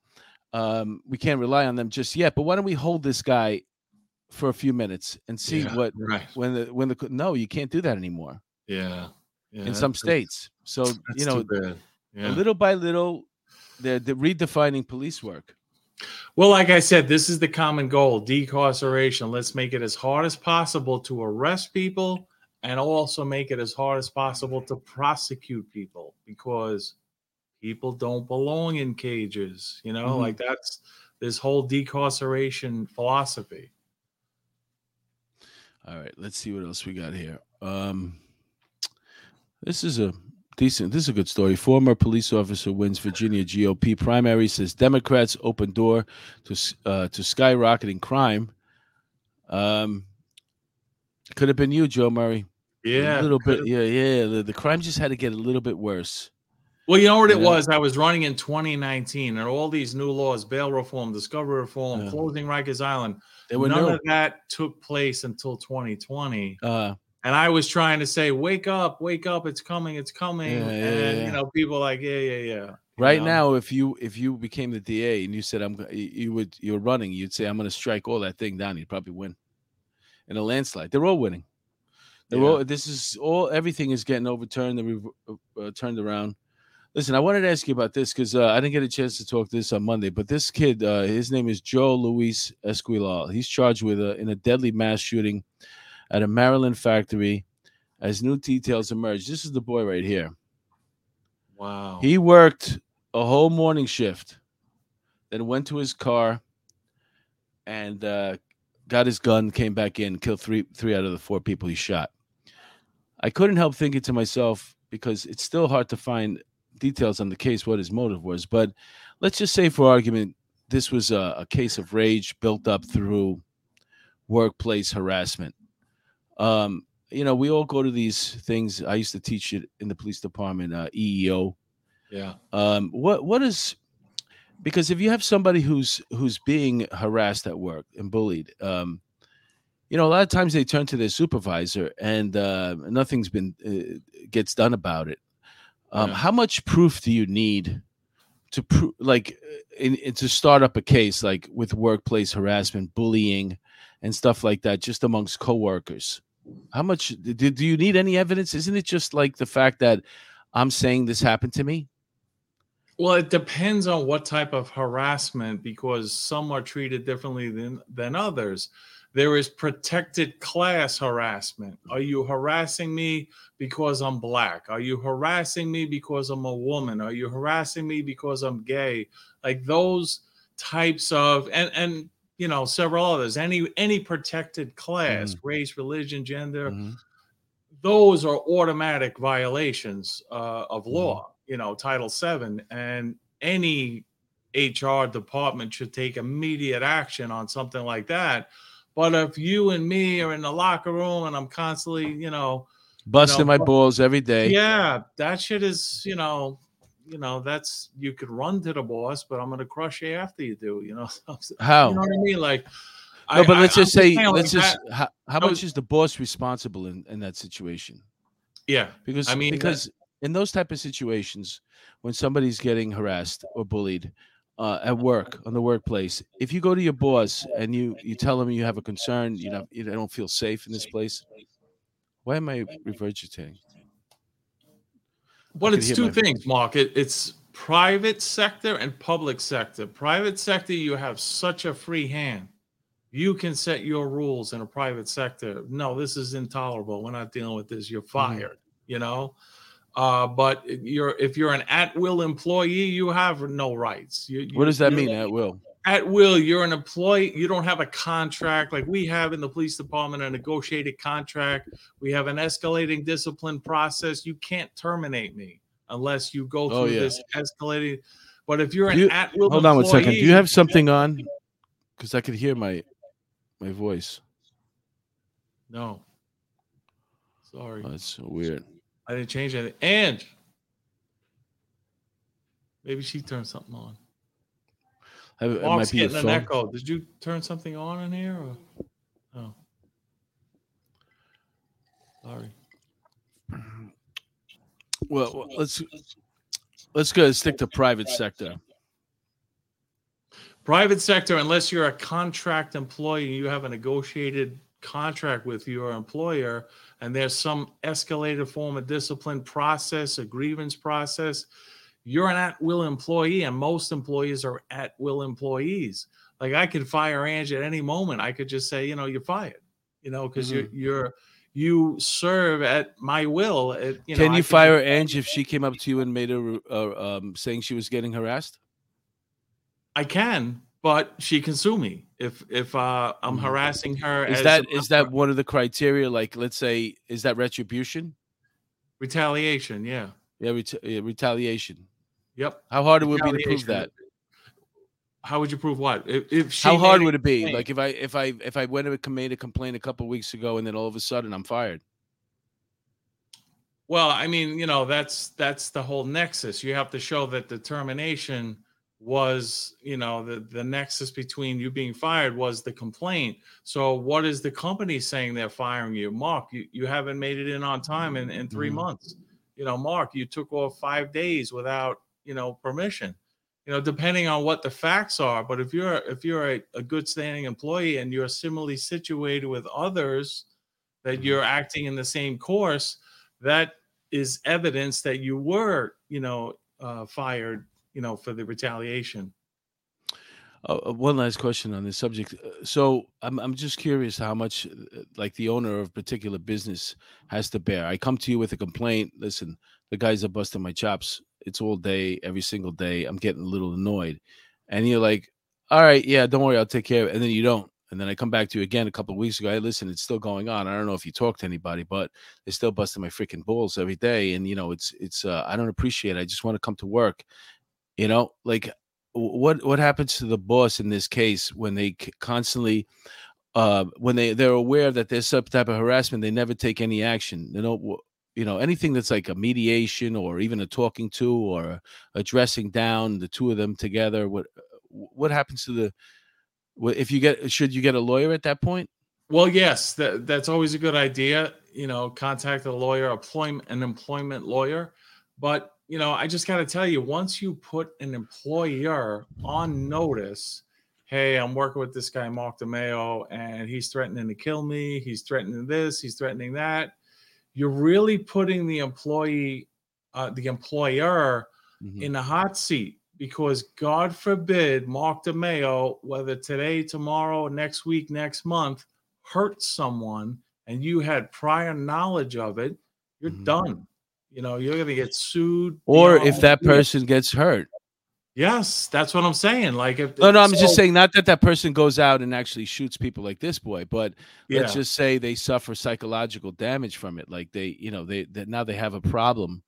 Um, we can't rely on them just yet. But why don't we hold this guy for a few minutes and see yeah, what right. when the when the no, you can't do that anymore. Yeah, yeah in some states. So you know, yeah. little by little, they're, they're redefining police work. Well, like I said, this is the common goal: decarceration. Let's make it as hard as possible to arrest people and also make it as hard as possible to prosecute people because people don't belong in cages you know mm-hmm. like that's this whole decarceration philosophy all right let's see what else we got here um this is a decent this is a good story former police officer wins virginia gop primary says democrats open door to uh to skyrocketing crime um could have been you, Joe Murray. Yeah, a little bit. Yeah, yeah. The, the crime just had to get a little bit worse. Well, you know what it was? I was running in 2019, and all these new laws, bail reform, discovery reform, yeah. closing Rikers Island, they were none of that took place until 2020. Uh, and I was trying to say, "Wake up, wake up! It's coming, it's coming!" Yeah, and yeah, you know, people like, "Yeah, yeah, yeah." Right know? now, if you if you became the DA and you said, "I'm," you would you're running, you'd say, "I'm going to strike all that thing down." You'd probably win in a landslide. They're all winning. They're yeah. all, this is all everything is getting overturned and uh, uh, turned around. Listen, I wanted to ask you about this because uh, I didn't get a chance to talk this on Monday. But this kid, uh, his name is Joe Luis Esquivel. He's charged with a, in a deadly mass shooting at a Maryland factory. As new details emerge, this is the boy right here. Wow. He worked a whole morning shift, then went to his car and uh, got his gun, came back in, killed three three out of the four people he shot. I couldn't help thinking to myself because it's still hard to find details on the case what his motive was. But let's just say, for argument, this was a, a case of rage built up through workplace harassment. Um, you know, we all go to these things. I used to teach it in the police department, uh, EEO. Yeah. Um, what what is because if you have somebody who's who's being harassed at work and bullied, um, you know, a lot of times they turn to their supervisor and uh, nothing's been uh, gets done about it. Um, yeah. How much proof do you need to prove, like, in, in, to start up a case like with workplace harassment, bullying, and stuff like that, just amongst coworkers? How much do, do you need any evidence? Isn't it just like the fact that I'm saying this happened to me? Well, it depends on what type of harassment because some are treated differently than than others. There is protected class harassment. Are you harassing me because I'm black? Are you harassing me because I'm a woman? Are you harassing me because I'm gay? Like those types of and and you know several others. Any any protected class, mm-hmm. race, religion, gender. Mm-hmm. Those are automatic violations uh, of mm-hmm. law you know title VII, and any hr department should take immediate action on something like that but if you and me are in the locker room and i'm constantly you know busting you know, my balls every day yeah that shit is you know you know that's you could run to the boss but i'm gonna crush you after you do you know [laughs] how you know what i mean like no, but let's I, just say, let's like just, that, how, how much is the boss responsible in, in that situation? Yeah. Because, I mean, because in those type of situations when somebody's getting harassed or bullied uh, at work on the workplace if you go to your boss and you you tell them you have a concern you know you don't feel safe in this place why am i regurgitating well it's two things mark it, it's private sector and public sector private sector you have such a free hand you can set your rules in a private sector no this is intolerable we're not dealing with this you're mm-hmm. fired mm-hmm. you know uh, but you're if you're an at will employee, you have no rights. You, you, what does that mean, at will? At will, you're an employee. You don't have a contract like we have in the police department, a negotiated contract. We have an escalating discipline process. You can't terminate me unless you go oh, through oh, yeah. this escalating. But if you're an you, at will, hold on one second. Do you have something on? Because I could hear my my voice. No. Sorry. Oh, that's weird. I didn't change anything. And maybe she turned something on. It Mark's getting an echo. Did you turn something on in here? Or? Oh. Sorry. Well, let's let's go stick to private sector. Private sector, unless you're a contract employee, you have a negotiated contract with your employer, and there's some escalated form of discipline process, a grievance process, you're an at will employee, and most employees are at will employees. Like I could fire Angie at any moment. I could just say, you know, you're fired, you know, because mm-hmm. you're you're you serve at my will. You Can know, you fire Angie if she came up to you and made a uh, um, saying she was getting harassed? I can, but she can sue me if if uh, I'm mm-hmm. harassing her. Is that is that one of the criteria? Like, let's say, is that retribution? Retaliation, yeah. Yeah, ret- yeah retaliation. Yep. How hard would it would be to prove that? How would you prove what? If, if how hard would it be? Like if I if I if I went and made a complaint a couple weeks ago and then all of a sudden I'm fired. Well, I mean, you know, that's that's the whole nexus. You have to show that the termination was you know the the nexus between you being fired was the complaint so what is the company saying they're firing you mark you, you haven't made it in on time in, in 3 mm-hmm. months you know mark you took off five days without you know permission you know depending on what the facts are but if you're if you're a, a good standing employee and you're similarly situated with others that you're mm-hmm. acting in the same course that is evidence that you were you know uh, fired you know, for the retaliation. Uh, one last question on this subject. Uh, so I'm I'm just curious how much uh, like the owner of a particular business has to bear. I come to you with a complaint. Listen, the guys are busting my chops. It's all day, every single day. I'm getting a little annoyed, and you're like, "All right, yeah, don't worry, I'll take care of it." And then you don't. And then I come back to you again a couple of weeks ago. Hey, listen, it's still going on. I don't know if you talk to anybody, but they're still busting my freaking balls every day. And you know, it's it's uh, I don't appreciate it. I just want to come to work you know, like what what happens to the boss in this case when they constantly uh, when they they're aware that there's some type of harassment, they never take any action. You know, you know anything that's like a mediation or even a talking to or addressing down the two of them together. What uh, what happens to the if you get should you get a lawyer at that point? Well, yes, that that's always a good idea. You know, contact a lawyer, employment an employment lawyer. But you know, I just got to tell you, once you put an employer on notice, hey, I'm working with this guy, Mark DeMeo, and he's threatening to kill me. He's threatening this, he's threatening that. You're really putting the employee, uh, the employer mm-hmm. in the hot seat because God forbid Mark DeMeo, whether today, tomorrow, next week, next month, hurts someone and you had prior knowledge of it, you're mm-hmm. done. You know, you're going to get sued. Or if that person gets hurt. Yes, that's what I'm saying. Like, if no, no, I'm so, just saying not that that person goes out and actually shoots people like this boy, but yeah. let's just say they suffer psychological damage from it. Like they, you know, they that now they have a problem,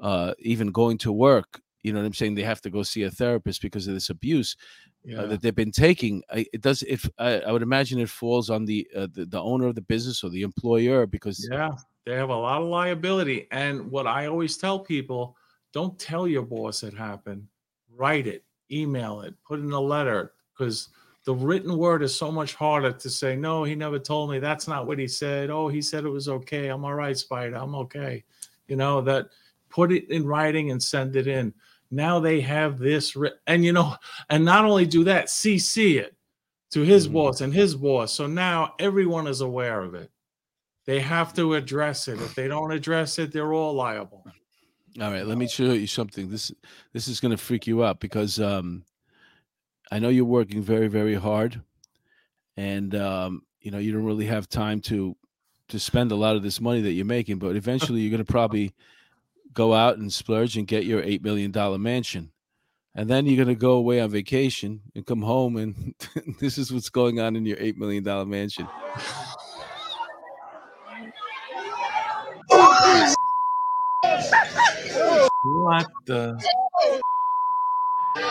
uh, even going to work. You know what I'm saying? They have to go see a therapist because of this abuse uh, yeah. uh, that they've been taking. I, it does. If I, I, would imagine it falls on the, uh, the the owner of the business or the employer because yeah, they have a lot of liability. And what I always tell people: don't tell your boss it happened write it, email it, put in a letter, because the written word is so much harder to say, no, he never told me. That's not what he said. Oh, he said it was okay. I'm all right, Spider. I'm okay. You know, that put it in writing and send it in. Now they have this, and you know, and not only do that, CC it to his mm-hmm. boss and his boss. So now everyone is aware of it. They have to address it. If they don't address it, they're all liable. All right, let me show you something. This this is going to freak you out because um, I know you're working very very hard, and um, you know you don't really have time to to spend a lot of this money that you're making. But [laughs] eventually, you're going to probably go out and splurge and get your eight million dollar mansion, and then you're going to go away on vacation and come home, and [laughs] this is what's going on in your eight million dollar mansion. [laughs] What the?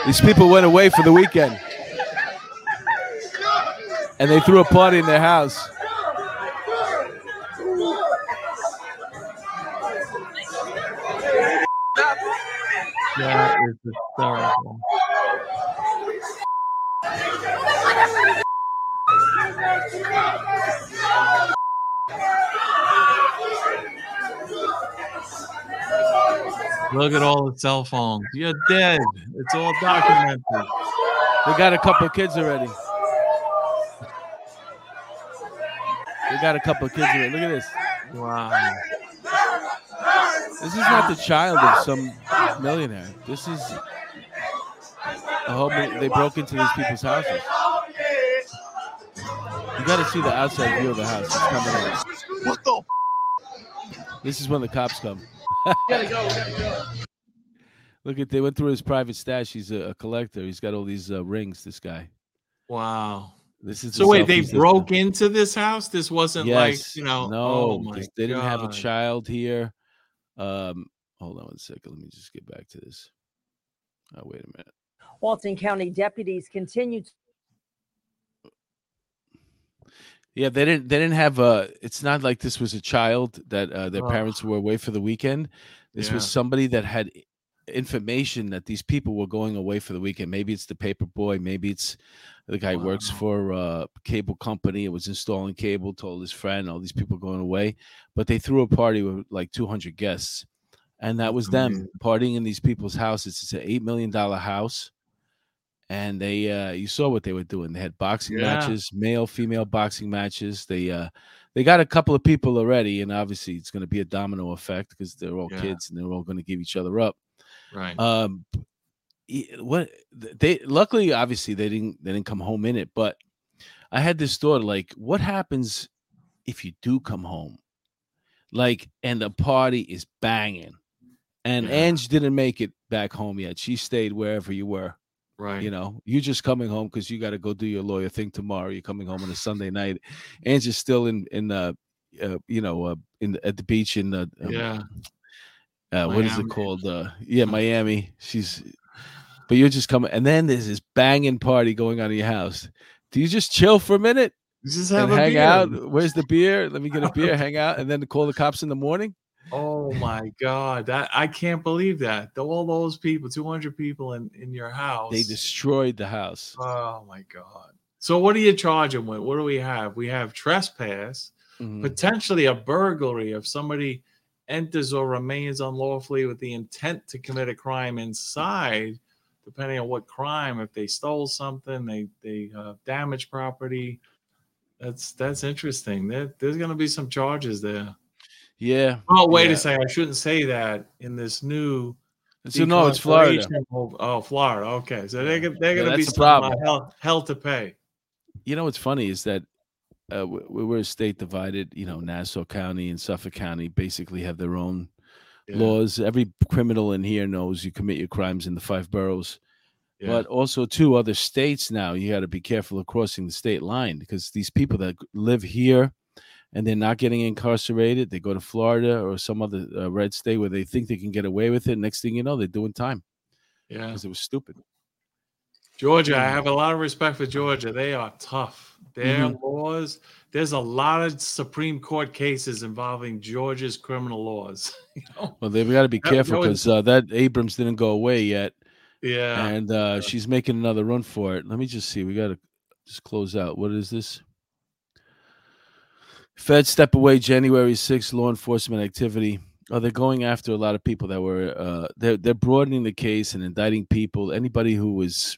These people went away for the weekend. And they threw a party in their house. That is hysterical. Look at all the cell phones. You're dead. It's all documented. They got a couple of kids already. They got a couple of kids already. Look at this. Wow. This is not the child of some millionaire. This is a home. They broke into these people's houses. You got to see the outside view of the house. It's coming out. What the? This is when the cops come [laughs] gotta go, gotta go. Look at they went through his private stash. He's a, a collector. He's got all these uh, rings. This guy. Wow. This is so. Wait, they broke into this house. This wasn't yes. like you know. No, oh they didn't have a child here. Um, hold on one second. Let me just get back to this. Oh, wait a minute. Walton County deputies continued Yeah, they didn't. They didn't have a. It's not like this was a child that uh, their oh. parents were away for the weekend. This yeah. was somebody that had information that these people were going away for the weekend. Maybe it's the paper boy. Maybe it's the guy wow. works for a cable company. It was installing cable. Told his friend, all these people going away, but they threw a party with like 200 guests, and that was them partying in these people's houses. It's an eight million dollar house and they uh you saw what they were doing. They had boxing yeah. matches male female boxing matches. They uh they got a couple of people already and obviously it's going to be a domino effect because they're all yeah. kids and they're all going to give each other up. Right. Um what they luckily obviously they didn't they didn't come home in it but i had this thought like what happens if you do come home? Like and the party is banging and yeah. Ange didn't make it back home yet. She stayed wherever you were Right. You know, you're just coming home because you got to go do your lawyer thing tomorrow. You're coming home on a Sunday night. and just still in in the, uh, you know, uh, in the, at the beach in the um, yeah. Uh, what is it called? Uh, yeah, Miami. She's, but you're just coming, and then there's this banging party going on in your house. Do you just chill for a minute? Just have hang beer. out. Where's the beer? Let me get a [laughs] beer. hang out, and then call the cops in the morning. Oh my god, that I can't believe that. All those people, 200 people in in your house. They destroyed the house. Oh my god. So what do you charge them with? What do we have? We have trespass, mm-hmm. potentially a burglary of somebody enters or remains unlawfully with the intent to commit a crime inside, depending on what crime, if they stole something, they they uh, damaged property. That's that's interesting. There, there's going to be some charges there. Yeah. Oh, wait yeah. a second. I shouldn't say that in this new. So no, it's Florida. Oh, Florida. Okay, so they're they're Yeah, going to be that's the some, problem. hell, hell to pay. You know what's funny is that uh, we, we're a state divided. You know, Nassau County and Suffolk County basically have their own Yeah. laws. Every criminal in here knows you commit your crimes in the five boroughs. Yeah. But also, two other states now, you got to be careful of crossing the state line because these people that live here and they're not getting incarcerated, they go to Florida or some other uh, red state where they think they can get away with it. Next thing you know, they're doing time yeah. because it was stupid. Georgia, I have a lot of respect for Georgia. They are tough. Their Mhm. laws, there's a lot of Supreme Court cases involving Georgia's criminal laws. [laughs] you know? Well, they've got to be careful because uh, that Abrams didn't go away yet. Yeah. and uh, she's making another run for it. Let me just see. We got to just close out. What is this? Fed step away January 6th, law enforcement activity. Oh, they're going after a lot of people that were uh, they're they're broadening the case and indicting people. Anybody who was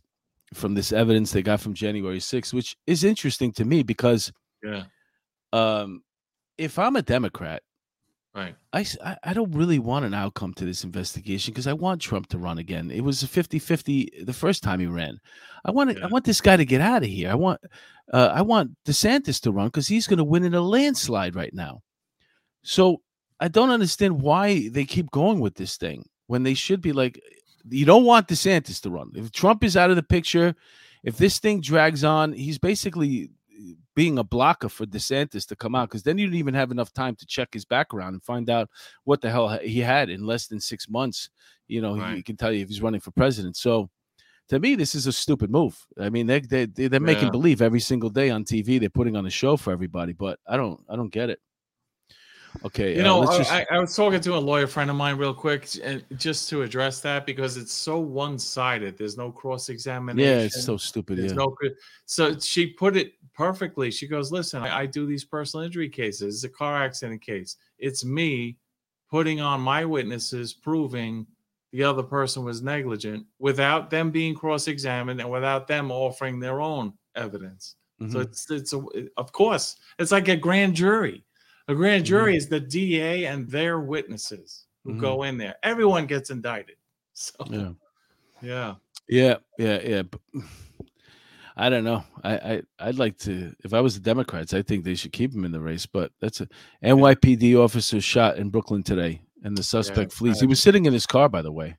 from this evidence they got from January 6th, which is interesting to me because yeah. um, if I'm a Democrat, Right. I, I don't really want an outcome to this investigation because I want Trump to run again. It was a 50-50 the first time he ran. I want Yeah. I want this guy to get out of here. I want uh, I want DeSantis to run because he's going to win in a landslide right now. So I don't understand why they keep going with this thing when they should be like you don't want DeSantis to run. If Trump is out of the picture, if this thing drags on, he's basically being a blocker for DeSantis to come out because then you didn't even have enough time to check his background and find out what the hell he had in less than six months. You know, he, Right. he can tell you if he's running for president. So to me, this is a stupid move. I mean, they they they- they're making Yeah. believe every single day on TV they're putting on a show for everybody, but I don't I don't get it. Okay, You uh, know, just- I, I was talking to a lawyer friend of mine real quick, and just to address that because it's so one-sided. There's no cross-examination. yeah, it's so stupid. There's Yeah, no so she put it perfectly. She goes, "Listen, I, I do these personal injury cases. It's a car accident case. It's me putting on my witnesses, proving the other person was negligent without them being cross-examined and without them offering their own evidence. So Mhm. it's it's a, of course it's like a grand jury. A grand jury is the DA and their witnesses who Mhm. go in there. Everyone gets indicted. [laughs] So yeah. yeah. Yeah, yeah, yeah. I don't know. I, I I'd like to. If I was the Democrats, I think they should keep him in the race. But that's a NYPD officer shot in Brooklyn today, and the suspect flees. He was sitting in his car, by the way.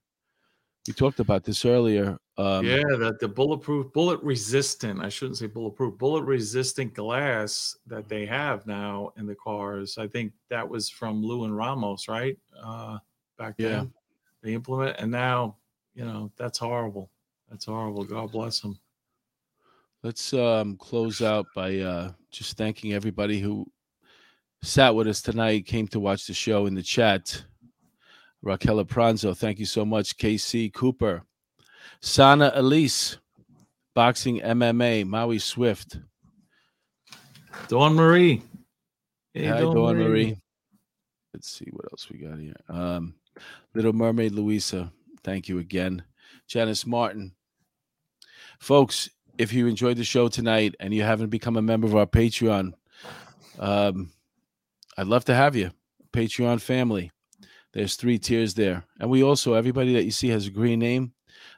We talked about this earlier. Um, yeah, the, the bulletproof, bullet resistant, I shouldn't say bulletproof, bullet resistant glass that they have now in the cars. I think that was from Liu and Ramos, right? Uh, back Yeah. then. They implement, and now, you know, that's horrible. That's horrible. God bless them. Let's um, close out by uh, just thanking everybody who sat with us tonight, came to watch the show in the chat. Raquel Pranzo, thank you so much. KC Cooper, Sana Elise, Boxing MMA, Maui Swift. Dawn Marie. Hey, Hi, Dawn Marie. Let's see what else we got here. Um, Little Mermaid Louisa, thank you again. Janice Martin. Folks, if you enjoyed the show tonight and you haven't become a member of our Patreon, um, I'd love to have you. Patreon family. There's three tiers there. And we also, everybody that you see has a green name.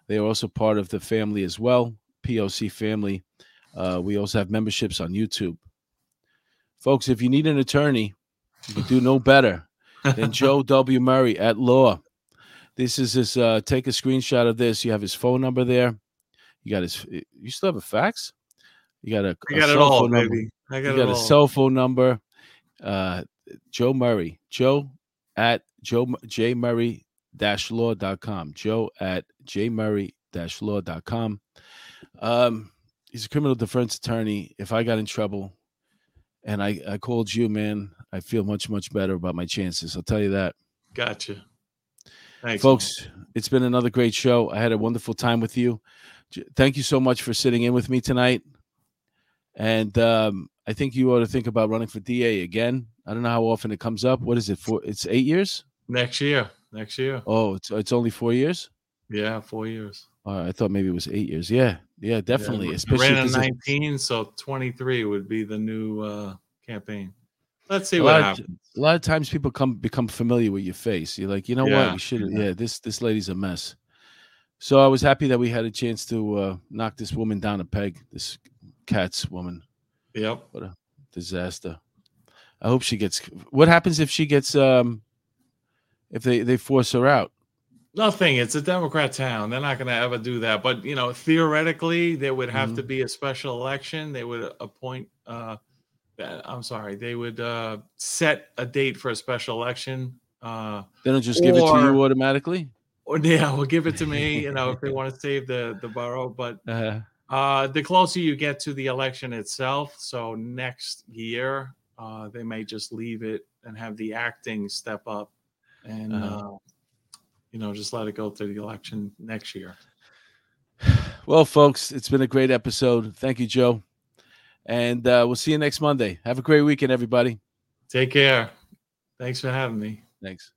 They are also part of the family as well, POC family. Uh, we also have memberships on YouTube. Folks, if you need an attorney, you can do no [laughs] better than [laughs] Joe W. Murray at law. This is his, uh, take a screenshot of this. You have his phone number there. You got his, you still have a fax? You got a, I a got it all, phone number. baby. I got You got all. a cell phone number. Uh, Joe Murray. Joe at Joe J Murray law.com. Joe at J Murray law.com. Um, he's a criminal defense attorney. If I got in trouble and I, I called you, man, I feel much, much better about my chances. I'll tell you that. Gotcha. Thanks, Folks, it's been another great show. I had a wonderful time with you. Thank you so much for sitting in with me tonight. And um, I think you ought to think about running for DA again I don't know how often it comes up. What is it for? It's eight years next year. Next year. Oh, it's it's only four years. Yeah, four years. Uh, I thought maybe it was eight years. Yeah, yeah, definitely. Yeah, Esquivel ran in nineteen, so twenty three would be the new uh, campaign. Let's see what happens. Of, a lot of times people come become familiar with your face. You're like, you know yeah. what? We should. Yeah. yeah, this this lady's a mess. So I was happy that we had a chance to uh, knock this woman down a peg. This cat's woman. Yep. What a disaster. I hope she gets. What happens if she gets? Um, if they they force her out? Nothing. It's a Democrat town. They're not going to ever do that. But you know, theoretically, there would have mm-hmm. to be a special election. They would appoint. Uh, I'm sorry. They would uh, set a date for a special election. Uh, they don't just or, give it to you automatically. Or yeah, we'll give it to me. [laughs] You know, if they want to save the the borough, but. Uh-huh. Uh, the closer you get to the election itself, so next year, uh, they may just leave it and have the acting step up and uh-huh. uh, you know just let it go to the election next year. [sighs] Well, folks, it's been a great episode. Thank you, Joe, and uh, we'll see you next Monday. Have a great weekend, everybody. Take care. Thanks for having me. Thanks.